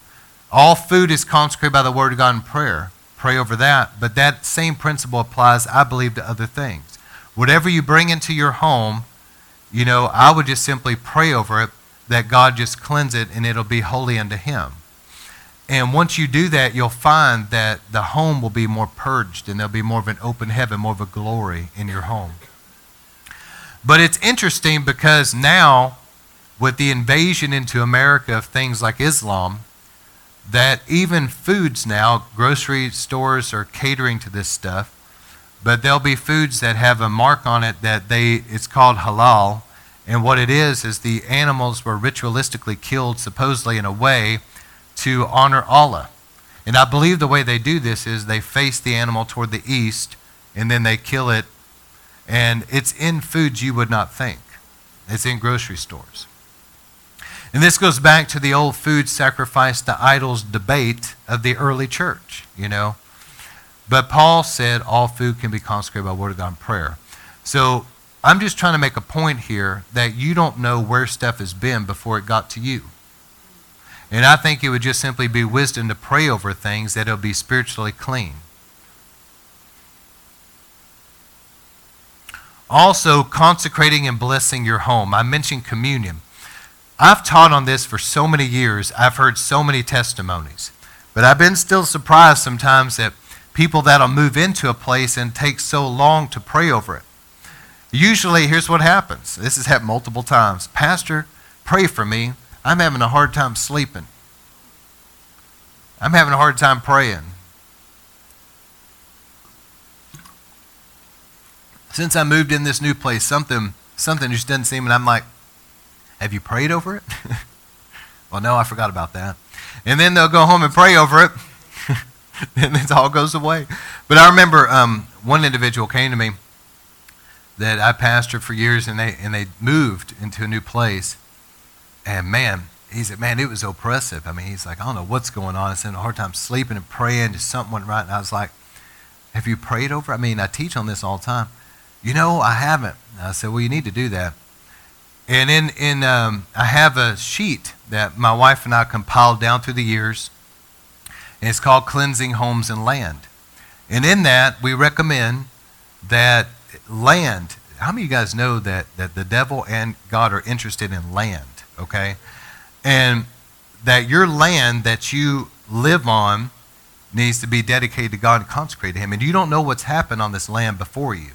All food is consecrated by the Word of God in prayer. Pray over that. But that same principle applies, I believe, to other things. Whatever you bring into your home, you know, I would just simply pray over it that God just cleanse it and it'll be holy unto Him. And once you do that, you'll find that the home will be more purged and there'll be more of an open heaven, more of a glory in your home. But it's interesting because now, with the invasion into America of things like Islam, that even foods now, grocery stores are catering to this stuff but there'll be foods that have a mark on it that they it's called halal. And what it is is the animals were ritualistically killed supposedly in a way to honor Allah. And I believe the way they do this is they face the animal toward the east and then they kill it and it's in foods you would not think it's in grocery stores and this goes back to the old food sacrifice to idols debate of the early church you know but Paul said all food can be consecrated by word of God and prayer. So I'm just trying to make a point here that you don't know where stuff has been before it got to you. And I think it would just simply be wisdom to pray over things that it'll be spiritually clean. Also, consecrating and blessing your home. I mentioned communion. I've taught on this for so many years. I've heard so many testimonies. But I've been still surprised sometimes that people that'll move into a place and take so long to pray over it. Usually, here's what happens. This has happened multiple times. Pastor, pray for me. I'm having a hard time sleeping. I'm having a hard time praying. Since I moved in this new place, something something just doesn't seem, and I'm like, have you prayed over it? <laughs> well, no, I forgot about that. And then they'll go home and pray over it. <laughs> and it all goes away. But I remember um, one individual came to me that I pastored for years, and they and they moved into a new place, and man, he said, man, it was oppressive. I mean, he's like, I don't know what's going on. It's in a hard time sleeping and praying. Just something went right, and I was like, have you prayed over? I mean, I teach on this all the time. You know, I haven't. And I said, well, you need to do that. And in in um, I have a sheet that my wife and I compiled down through the years and it's called Cleansing Homes and Land. And in that, we recommend that land, how many of you guys know that, that the devil and God are interested in land, okay? And that your land that you live on needs to be dedicated to God and consecrated to Him. And you don't know what's happened on this land before you.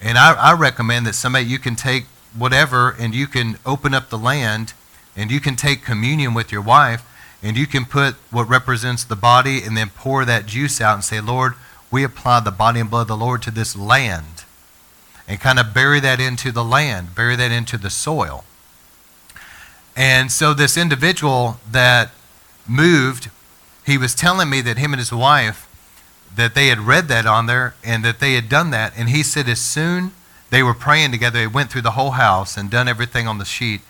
And I, I recommend that somebody, you can take whatever and you can open up the land and you can take communion with your wife and you can put what represents the body and then pour that juice out and say, Lord, we apply the body and blood of the Lord to this land. And kind of bury that into the land, bury that into the soil. And so this individual that moved, he was telling me that him and his wife, that they had read that on there and that they had done that. And he said as soon they were praying together, they went through the whole house and done everything on the sheet.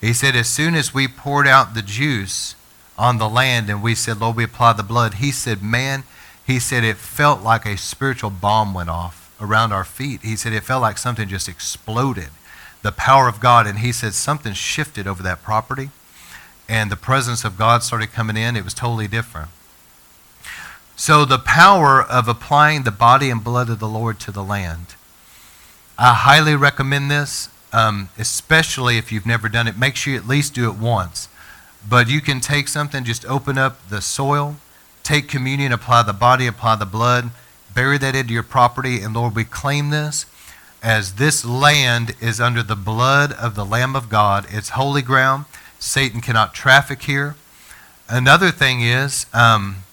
He said as soon as we poured out the juice on the land and we said, Lord, we apply the blood, he said, man, he said it felt like a spiritual bomb went off around our feet. He said it felt like something just exploded. The power of God. And he said something shifted over that property and the presence of God started coming in. It was totally different. So, the power of applying the body and blood of the Lord to the land. I highly recommend this, um, especially if you've never done it. Make sure you at least do it once. But you can take something, just open up the soil, take communion, apply the body, apply the blood, bury that into your property, and Lord, we claim this as this land is under the blood of the Lamb of God. It's holy ground. Satan cannot traffic here. Another thing is um,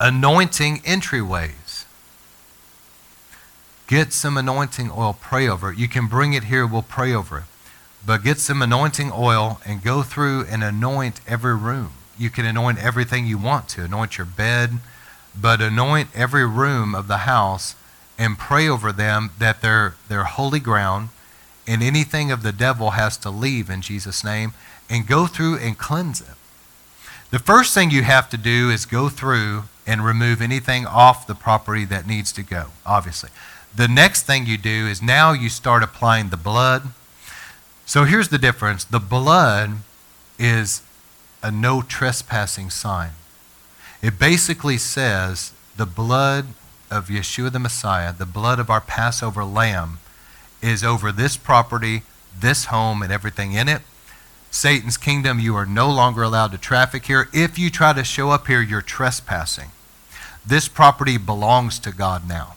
anointing entryways. Get some anointing oil, pray over it. You can bring it here, we'll pray over it. But get some anointing oil and go through and anoint every room. You can anoint everything you want to, anoint your bed, but anoint every room of the house and pray over them that they're, they're holy ground and anything of the devil has to leave in Jesus' name and go through and cleanse it. The first thing you have to do is go through and remove anything off the property that needs to go, obviously. The next thing you do is now you start applying the blood. So here's the difference the blood is a no trespassing sign. It basically says the blood of Yeshua the Messiah, the blood of our Passover lamb, is over this property, this home, and everything in it. Satan's kingdom, you are no longer allowed to traffic here. If you try to show up here, you're trespassing. This property belongs to God now.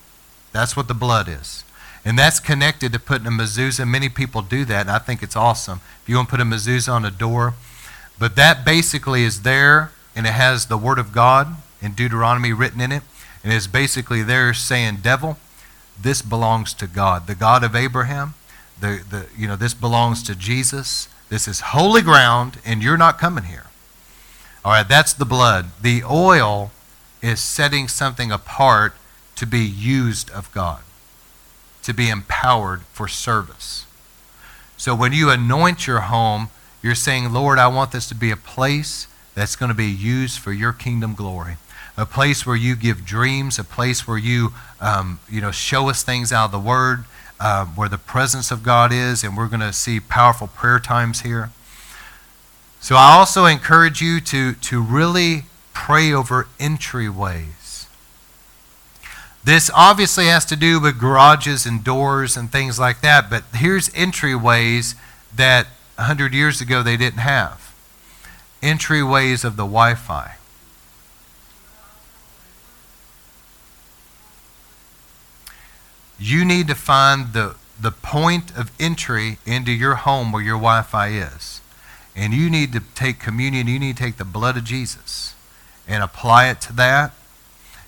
That's what the blood is. And that's connected to putting a mezuzah. Many people do that, and I think it's awesome. If you want to put a mezuzah on a door, but that basically is there, and it has the Word of God in Deuteronomy written in it. And it's basically there saying, Devil, this belongs to God, the God of Abraham. The, the, you know, this belongs to Jesus. This is holy ground, and you're not coming here. All right, that's the blood. The oil is setting something apart to be used of God, to be empowered for service. So when you anoint your home, you're saying, Lord, I want this to be a place that's going to be used for your kingdom glory. A place where you give dreams, a place where you, um, you know, show us things out of the Word, uh, where the presence of God is, and we're going to see powerful prayer times here. So I also encourage you to, to really pray over entryways. This obviously has to do with garages and doors and things like that, but here's entryways that 100 years ago they didn't have. Entryways of the Wi Fi. You need to find the, the point of entry into your home where your Wi Fi is. And you need to take communion, you need to take the blood of Jesus and apply it to that.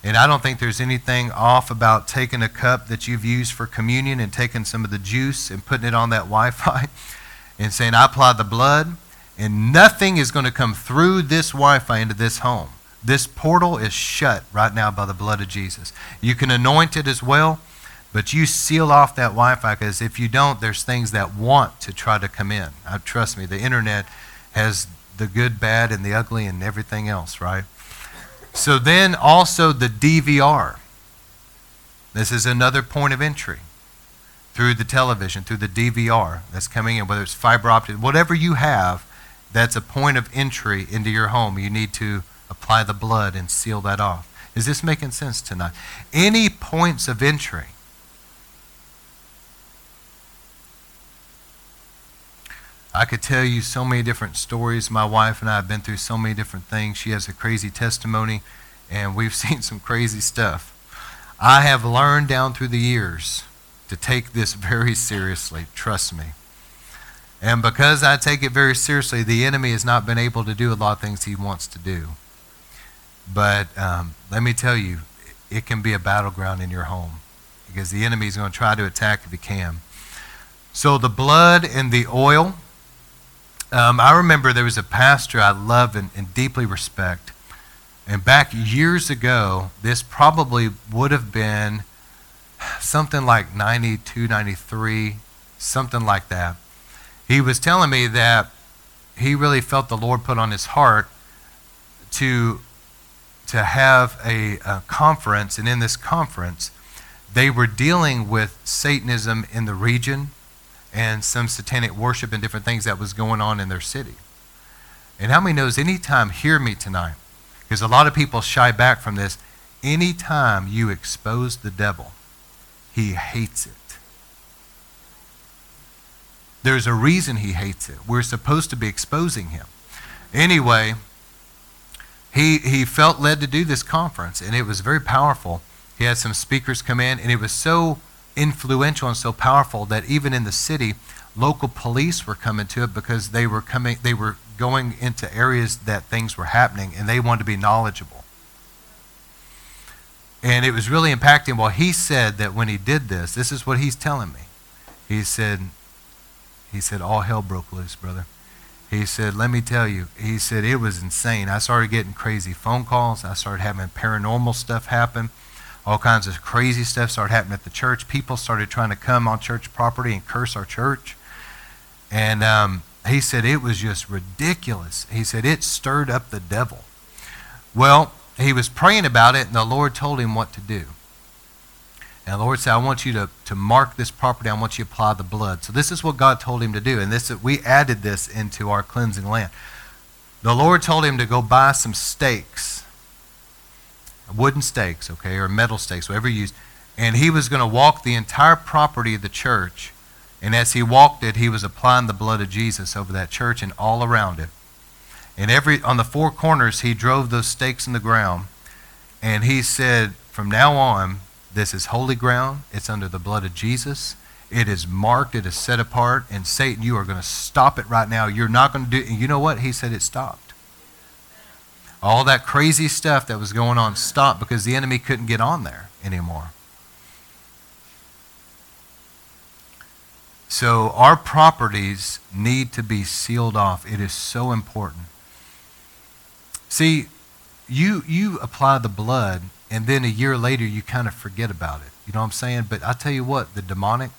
And I don't think there's anything off about taking a cup that you've used for communion and taking some of the juice and putting it on that Wi Fi <laughs> and saying, I apply the blood, and nothing is going to come through this Wi Fi into this home. This portal is shut right now by the blood of Jesus. You can anoint it as well. But you seal off that Wi Fi because if you don't, there's things that want to try to come in. Uh, trust me, the internet has the good, bad, and the ugly and everything else, right? So then also the DVR. This is another point of entry through the television, through the DVR that's coming in, whether it's fiber optic, whatever you have, that's a point of entry into your home. You need to apply the blood and seal that off. Is this making sense tonight? Any points of entry I could tell you so many different stories. My wife and I have been through so many different things. She has a crazy testimony, and we've <laughs> seen some crazy stuff. I have learned down through the years to take this very seriously. Trust me. And because I take it very seriously, the enemy has not been able to do a lot of things he wants to do. But um, let me tell you, it can be a battleground in your home because the enemy is going to try to attack if he can. So the blood and the oil Um, I remember there was a pastor I love and, and deeply respect. And back years ago, this probably would have been something like 92, 93, something like that. He was telling me that he really felt the Lord put on his heart to, to have a, a conference, and in this conference, they were dealing with Satanism in the region and some satanic worship and different things that was going on in their city. And how many knows anytime, hear me tonight, because a lot of people shy back from this, anytime you expose the devil, he hates it. There's a reason he hates it. We're supposed to be exposing him. Anyway, he, he felt led to do this conference, and it was very powerful. He had some speakers come in, and it was so influential and so powerful that even in the city, local police were coming to it because they were coming, they were going into areas that things were happening, and they wanted to be knowledgeable. And it was really impacting. Well, he said that when he did this, this is what he's telling me. He said, he said, all hell broke loose, brother. He said, let me tell you, he said, it was insane. I started getting crazy phone calls. I started having paranormal stuff happen. All kinds of crazy stuff started happening at the church. People started trying to come on church property and curse our church. And um, he said, it was just ridiculous. He said, it stirred up the devil. Well, he was praying about it, and the Lord told him what to do. And the Lord said, I want you to, to mark this property. I want you to apply the blood. So this is what God told him to do. And this we added this into our cleansing land. The Lord told him to go buy some stakes, wooden stakes, okay, or metal stakes, whatever you use. And he was going to walk the entire property of the church. And as he walked it, he was applying the blood of Jesus over that church and all around it. And every on the four corners, he drove those stakes in the ground. And he said, from now on, this is holy ground. It's under the blood of Jesus. It is marked. It is set apart. And Satan, you are going to stop it right now. You're not going to do. And you know what? He said it stopped. All that crazy stuff that was going on stopped because the enemy couldn't get on there anymore. So our properties need to be sealed off. It is so important. See, you you apply the blood and then a year later you kind of forget about it. You know what I'm saying? But I tell you what, the demonic,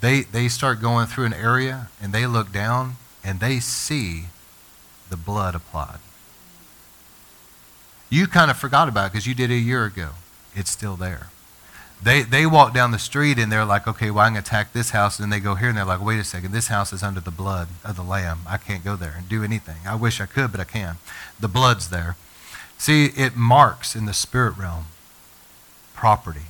they they start going through an area and they look down and they see the blood applied. You kind of forgot about because you did it a year ago. It's still there. They they walk down the street and they're like, okay, well, I'm going to attack this house. And they go here and they're like, wait a second, this house is under the blood of the Lamb. I can't go there and do anything. I wish I could, but I can. The blood's there. See, it marks in the spirit realm property.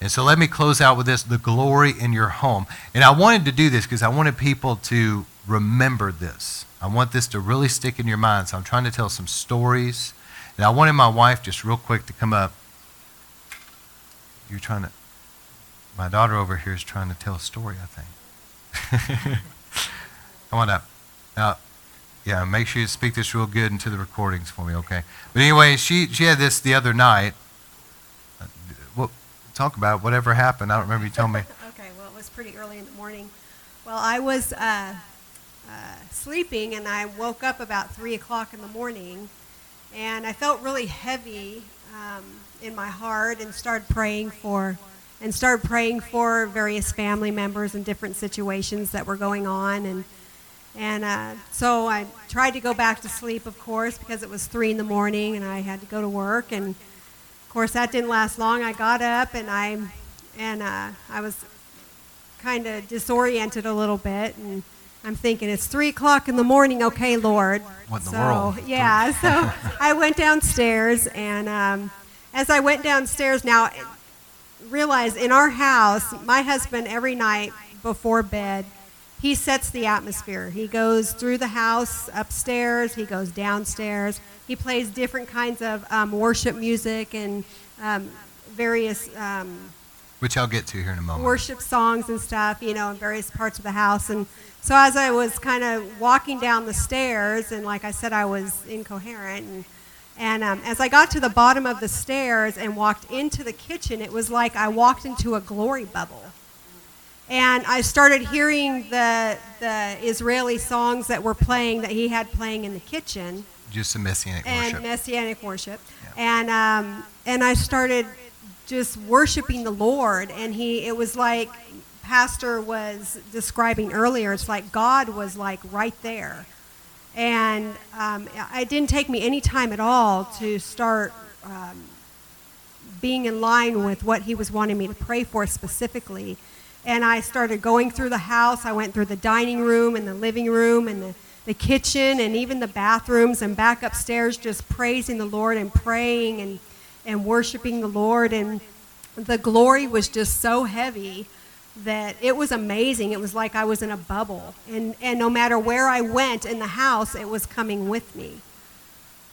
And so let me close out with this the glory in your home. And I wanted to do this because I wanted people to remember this. I want this to really stick in your mind. So I'm trying to tell some stories. And I wanted my wife just real quick to come up. You're trying to, my daughter over here is trying to tell a story, I think. <laughs> come on up. Now, yeah, make sure you speak this real good into the recordings for me, okay? But anyway, she, she had this the other night. Well, talk about whatever happened. I don't remember you telling me. <laughs> okay, well, it was pretty early in the morning. Well, I was uh, uh, sleeping and I woke up about 3 o'clock in the morning and I felt really heavy um, in my heart and started praying for and started praying for various family members and different situations that were going on and and uh, so I tried to go back to sleep, of course, because it was 3 in the morning and I had to go to work. And of course, that didn't last long. I got up and I, and, uh, I was kind of disoriented a little bit. And I'm thinking, it's 3 o'clock in the morning. Okay, Lord. What in so, the world? Yeah, <laughs> so I went downstairs. And um, as I went downstairs, now realize in our house, my husband every night before bed, he sets the atmosphere. He goes through the house, upstairs, he goes downstairs. He plays different kinds of um, worship music and um, various. Um, Which I'll get to here in a moment. Worship songs and stuff, you know, in various parts of the house. And so as I was kind of walking down the stairs, and like I said, I was incoherent. And, and um, as I got to the bottom of the stairs and walked into the kitchen, it was like I walked into a glory bubble And I started hearing the, the Israeli songs that were playing, that he had playing in the kitchen Just a messianic and worship. messianic worship. And um, and I started just worshiping the Lord, and he it was like Pastor was describing earlier. It's like God was like right there, and um, it didn't take me any time at all to start. Um, being in line with what he was wanting me to pray for specifically. And I started going through the house. I went through the dining room and the living room and the, the kitchen and even the bathrooms and back upstairs just praising the Lord and praying and, and worshiping the Lord. And the glory was just so heavy that it was amazing. It was like I was in a bubble. And, and no matter where I went in the house, it was coming with me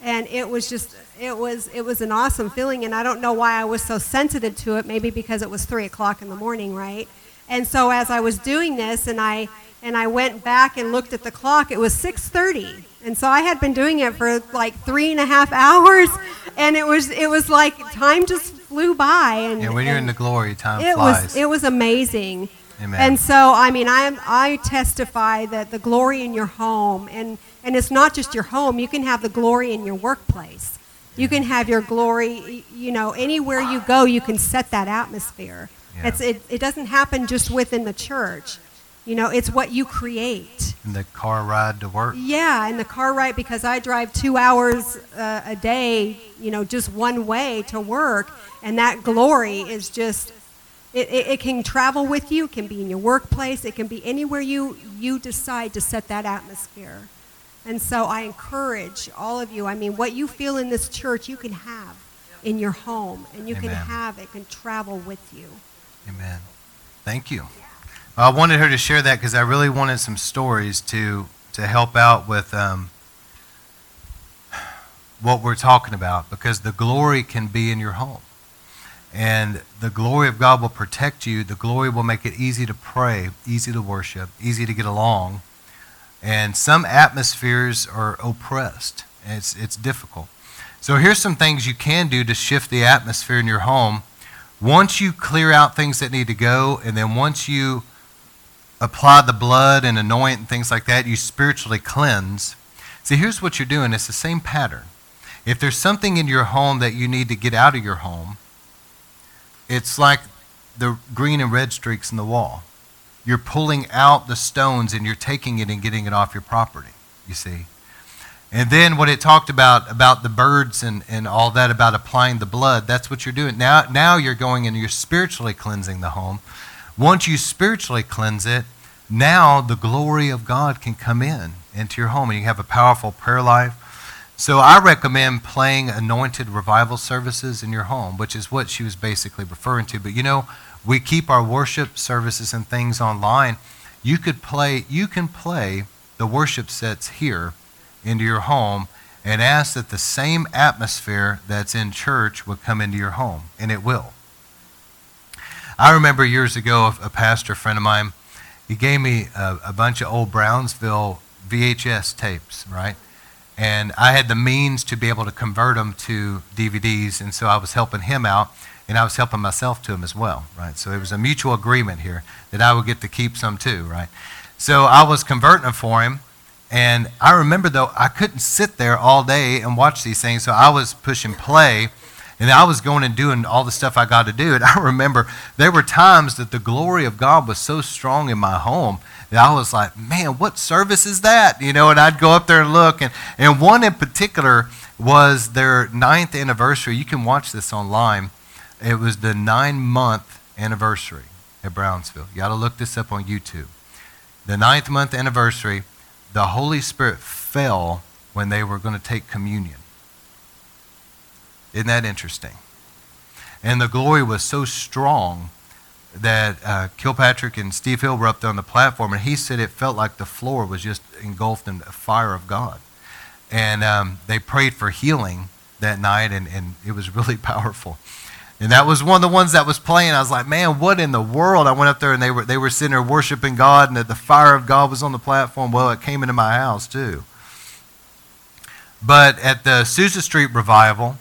and it was just it was it was an awesome feeling and i don't know why i was so sensitive to it maybe because it was three o'clock in the morning right and so as i was doing this and i and i went back and looked at the clock it was 6.30 and so i had been doing it for like three and a half hours and it was it was like time just flew by and, Yeah, when you're in the glory, time it flies. was it was amazing Amen. and so, I mean, I, I testify that the glory in your home, and, and it's not just your home, you can have the glory in your workplace. You can have your glory, you know, anywhere you go, you can set that atmosphere. Yeah. It's, it, it doesn't happen just within the church. You know, it's what you create. In the car ride to work. Yeah, in the car ride, because I drive two hours uh, a day, you know, just one way to work, and that glory is just, it, it, it can travel with you, it can be in your workplace, it can be anywhere you, you decide to set that atmosphere. And so I encourage all of you, I mean, what you feel in this church, you can have in your home, and you can have, it can travel with you. Amen. Thank you. I wanted her to share that because I really wanted some stories to to help out with um, what we're talking about because the glory can be in your home. And the glory of God will protect you. The glory will make it easy to pray, easy to worship, easy to get along. And some atmospheres are oppressed. It's, it's difficult. So here's some things you can do to shift the atmosphere in your home. Once you clear out things that need to go, and then once you apply the blood and anoint and things like that, you spiritually cleanse. See, here's what you're doing it's the same pattern. If there's something in your home that you need to get out of your home, it's like the green and red streaks in the wall. You're pulling out the stones and you're taking it and getting it off your property, you see. And then what it talked about about the birds and, and all that about applying the blood, that's what you're doing. Now now you're going and you're spiritually cleansing the home. Once you spiritually cleanse it, now the glory of God can come in into your home and you have a powerful prayer life. So I recommend playing anointed revival services in your home, which is what she was basically referring to. But you know, we keep our worship services and things online. You could play you can play the worship sets here into your home and ask that the same atmosphere that's in church would come into your home, and it will. I remember years ago, a pastor friend of mine, he gave me a, a bunch of old Brownsville VHS tapes, right? And I had the means to be able to convert them to DVDs, and so I was helping him out, and I was helping myself to him as well, right? So it was a mutual agreement here that I would get to keep some too, right? So I was converting them for him, and I remember though I couldn't sit there all day and watch these things, so I was pushing play, and I was going and doing all the stuff I got to do. <laughs> And I remember there were times that the glory of God was so strong in my home that I was like, man, what service is that? You know, and I'd go up there and look. And, and one in particular was their ninth anniversary. You can watch this online. It was the nine month anniversary at Brownsville. You got to look this up on YouTube. The ninth month anniversary, the Holy Spirit fell when they were going to take communion. Isn't that interesting? And the glory was so strong that uh, Kilpatrick and Steve Hill were up there on the platform, and he said it felt like the floor was just engulfed in the fire of God. And um, they prayed for healing that night, and, and it was really <laughs> powerful. And that was one of the ones that was playing. I was like, man, what in the world? I went up there, and they were, they were sitting there worshiping God, and the, the fire of God was on the platform. Well, it came into my house, too. But at the Azusa Street revival,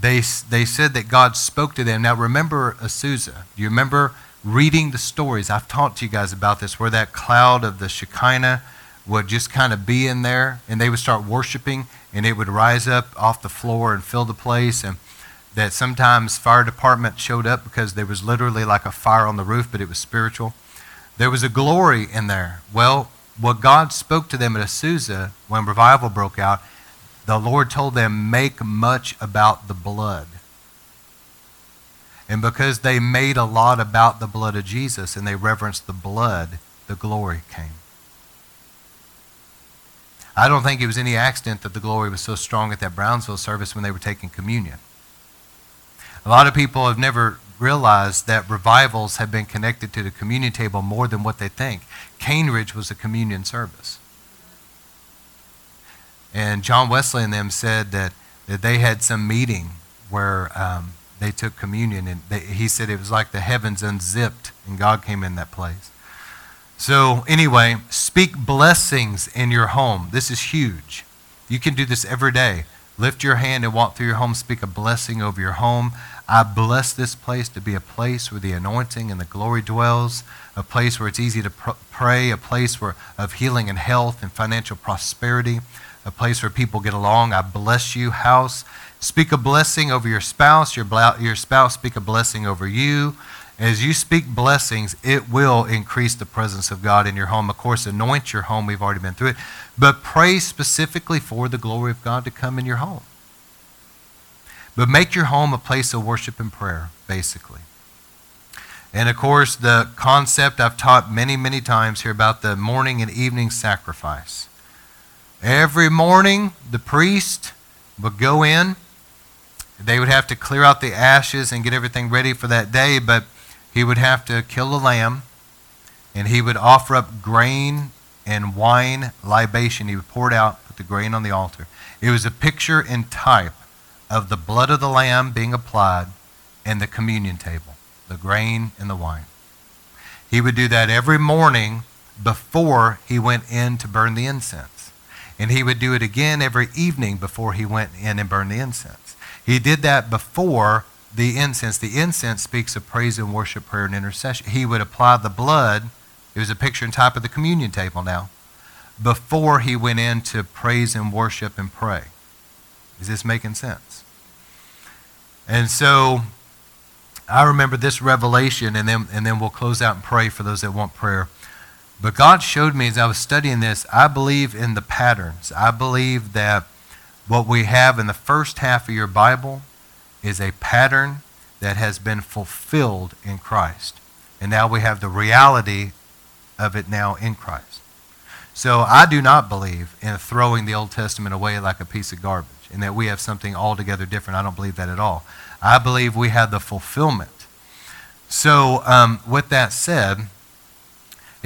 they, they said that God spoke to them. Now, remember Azusa. Do you remember reading the stories. I've talked to you guys about this, where that cloud of the Shekinah would just kind of be in there, and they would start worshiping, and it would rise up off the floor and fill the place. And that sometimes fire department showed up because there was literally like a fire on the roof, but it was spiritual. There was a glory in there. Well, what God spoke to them at Azusa when revival broke out, the Lord told them, make much about the blood. And because they made a lot about the blood of Jesus and they reverenced the blood, the glory came. I don't think it was any accident that the glory was so strong at that Brownsville service when they were taking communion. A lot of people have never realized that revivals have been connected to the communion table more than what they think. Cane Ridge was a communion service. And John Wesley and them said that, that they had some meeting where um, they took communion, and they, he said it was like the heavens unzipped, and God came in that place. So, anyway, speak blessings in your home. This is huge. You can do this every day. Lift your hand and walk through your home, speak a blessing over your home. I bless this place to be a place where the anointing and the glory dwells, a place where it's easy to pr- pray, a place where, of healing and health and financial prosperity, a place where people get along. I bless you, house. Speak a blessing over your spouse, your, your spouse speak a blessing over you. As you speak blessings, it will increase the presence of God in your home. Of course, anoint your home. We've already been through it. But pray specifically for the glory of God to come in your home. But make your home a place of worship and prayer, basically. And of course, the concept I've taught many, many times here about the morning and evening sacrifice. Every morning, the priest would go in. They would have to clear out the ashes and get everything ready for that day, but he would have to kill a lamb and he would offer up grain and wine libation. He would pour it out, put the grain on the altar. It was a picture and type of the blood of the lamb being applied and the communion table, the grain and the wine. He would do that every morning before he went in to burn the incense. And he would do it again every evening before he went in and burned the incense. He did that before the incense. The incense speaks of praise and worship, prayer, and intercession. He would apply the blood. It was a picture and type of the communion table now. Before he went in to praise and worship and pray. Is this making sense? And so I remember this revelation, and then, and then we'll close out and pray for those that want prayer. But God showed me as I was studying this, I believe in the patterns. I believe that what we have in the first half of your Bible is a pattern that has been fulfilled in Christ. And now we have the reality of it now in Christ. So I do not believe in throwing the Old Testament away like a piece of garbage and that we have something altogether different. I don't believe that at all. I believe we have the fulfillment. So, um, with that said,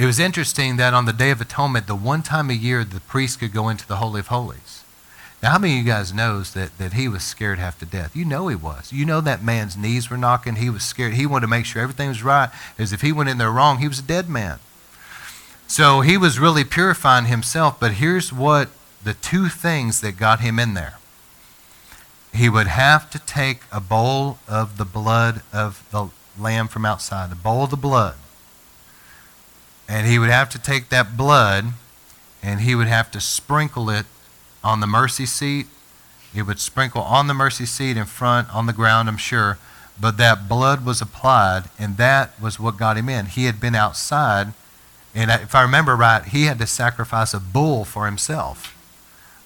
it was interesting that on the Day of Atonement, the one time a year the priest could go into the Holy of Holies. Now, how many of you guys knows that, that he was scared half to death? You know he was. You know that man's knees were knocking. He was scared. He wanted to make sure everything was right. As if he went in there wrong, he was a dead man. So he was really purifying himself. But here's what the two things that got him in there he would have to take a bowl of the blood of the lamb from outside, a bowl of the blood. And he would have to take that blood and he would have to sprinkle it on the mercy seat. It would sprinkle on the mercy seat in front, on the ground, I'm sure. But that blood was applied, and that was what got him in. He had been outside, and if I remember right, he had to sacrifice a bull for himself,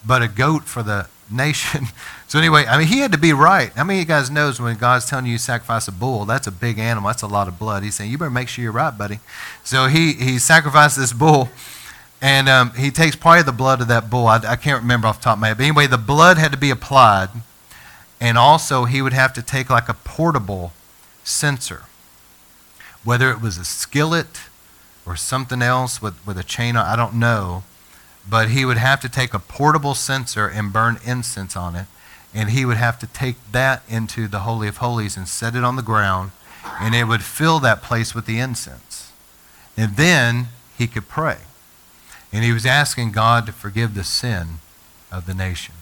but a goat for the <laughs> nation. So anyway, I mean, he had to be right. How many of you guys knows when God's telling you you sacrifice a bull, that's a big animal. That's a lot of blood. He's saying, you better make sure you're right, buddy. So he, he sacrificed this bull, and um, he takes part of the blood of that bull. I, I can't remember off the top of my head. But anyway, the blood had to be applied, and also he would have to take like a portable censer, whether it was a skillet or something else with, with a chain on, I don't know but he would have to take a portable censer and burn incense on it. And he would have to take that into the Holy of Holies and set it on the ground, and it would fill that place with the incense. And then he could pray. And he was asking God to forgive the sin of the nation.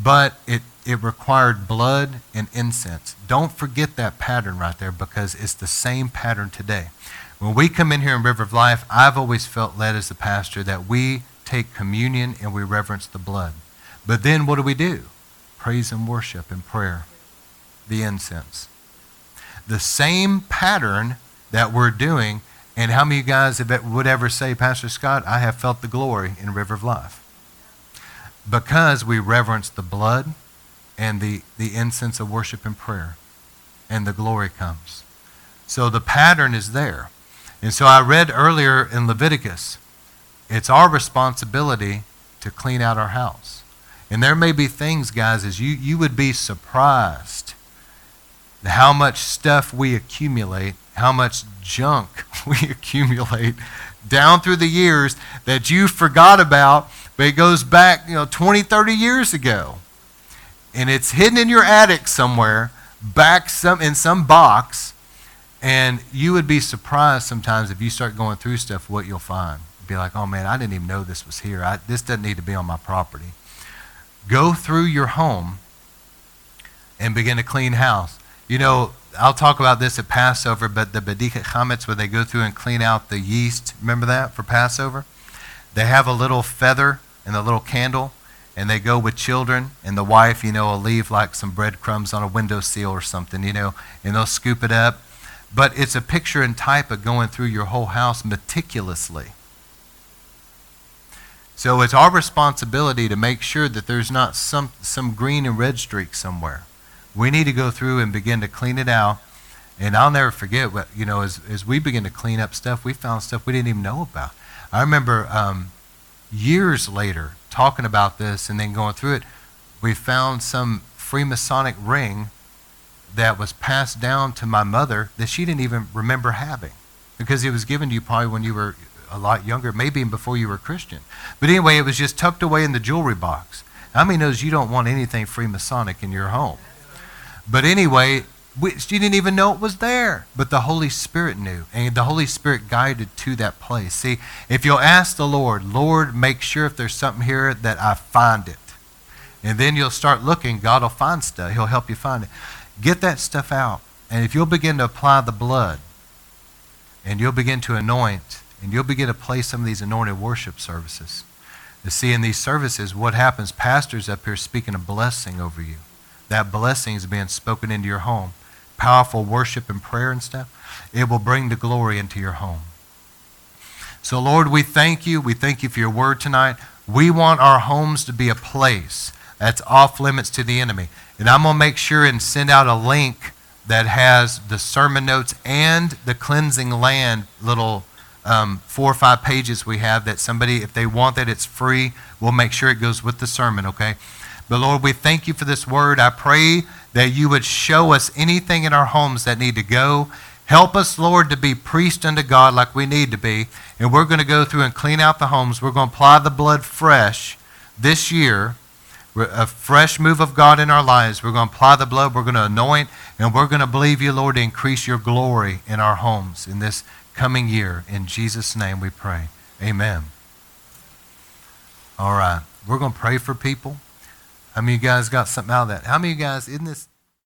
But it, it required blood and incense. Don't forget that pattern right there because it's the same pattern today. When we come in here in River of Life, I've always felt led as a pastor that we take communion and we reverence the blood. But then what do we do? Praise and worship and prayer, the incense. The same pattern that we're doing, and how many of you guys would ever say, Pastor Scott, I have felt the glory in River of Life? Because we reverence the blood and the, the incense of worship and prayer, and the glory comes. So the pattern is there. And so I read earlier in Leviticus, it's our responsibility to clean out our house. And there may be things, guys, as you, you would be surprised how much stuff we accumulate, how much junk <laughs> we accumulate down through the years that you forgot about, but it goes back, you know, 20, 30 years ago. And it's hidden in your attic somewhere, back some in some box, and you would be surprised sometimes if you start going through stuff what you'll find. Be like, oh man, I didn't even know this was here. I, this doesn't need to be on my property. Go through your home and begin to clean house. You know, I'll talk about this at Passover, but the Bedikat Chametz, where they go through and clean out the yeast, remember that for Passover? They have a little feather and a little candle, and they go with children, and the wife, you know, will leave like some breadcrumbs on a window windowsill or something, you know, and they'll scoop it up. But it's a picture and type of going through your whole house meticulously. So it's our responsibility to make sure that there's not some, some green and red streak somewhere. We need to go through and begin to clean it out. And I'll never forget what, you know, as, as we begin to clean up stuff, we found stuff we didn't even know about. I remember um, years later talking about this and then going through it, we found some Freemasonic ring that was passed down to my mother that she didn't even remember having because it was given to you probably when you were a lot younger, maybe even before you were a Christian. But anyway, it was just tucked away in the jewelry box. How many knows you don't want anything Freemasonic in your home? But anyway, we, she didn't even know it was there. But the Holy Spirit knew, and the Holy Spirit guided to that place. See, if you'll ask the Lord, Lord, make sure if there's something here that I find it. And then you'll start looking, God will find stuff. He'll help you find it. Get that stuff out. And if you'll begin to apply the blood, and you'll begin to anoint, and you'll begin to play some of these anointed worship services. To see in these services what happens, pastors up here speaking a blessing over you. That blessing is being spoken into your home. Powerful worship and prayer and stuff. It will bring the glory into your home. So, Lord, we thank you. We thank you for your word tonight. We want our homes to be a place that's off limits to the enemy. And I'm going to make sure and send out a link that has the sermon notes and the cleansing land little um, four or five pages we have that somebody, if they want that, it's free. We'll make sure it goes with the sermon, okay? But Lord, we thank you for this word. I pray that you would show us anything in our homes that need to go. Help us, Lord, to be priest unto God like we need to be. And we're going to go through and clean out the homes. We're going to apply the blood fresh this year a fresh move of God in our lives. We're going to apply the blood, we're going to anoint, and we're going to believe you, Lord, to increase your glory in our homes in this coming year. In Jesus' name we pray. Amen. All right. We're going to pray for people. How many of you guys got something out of that? How many of you guys, isn't this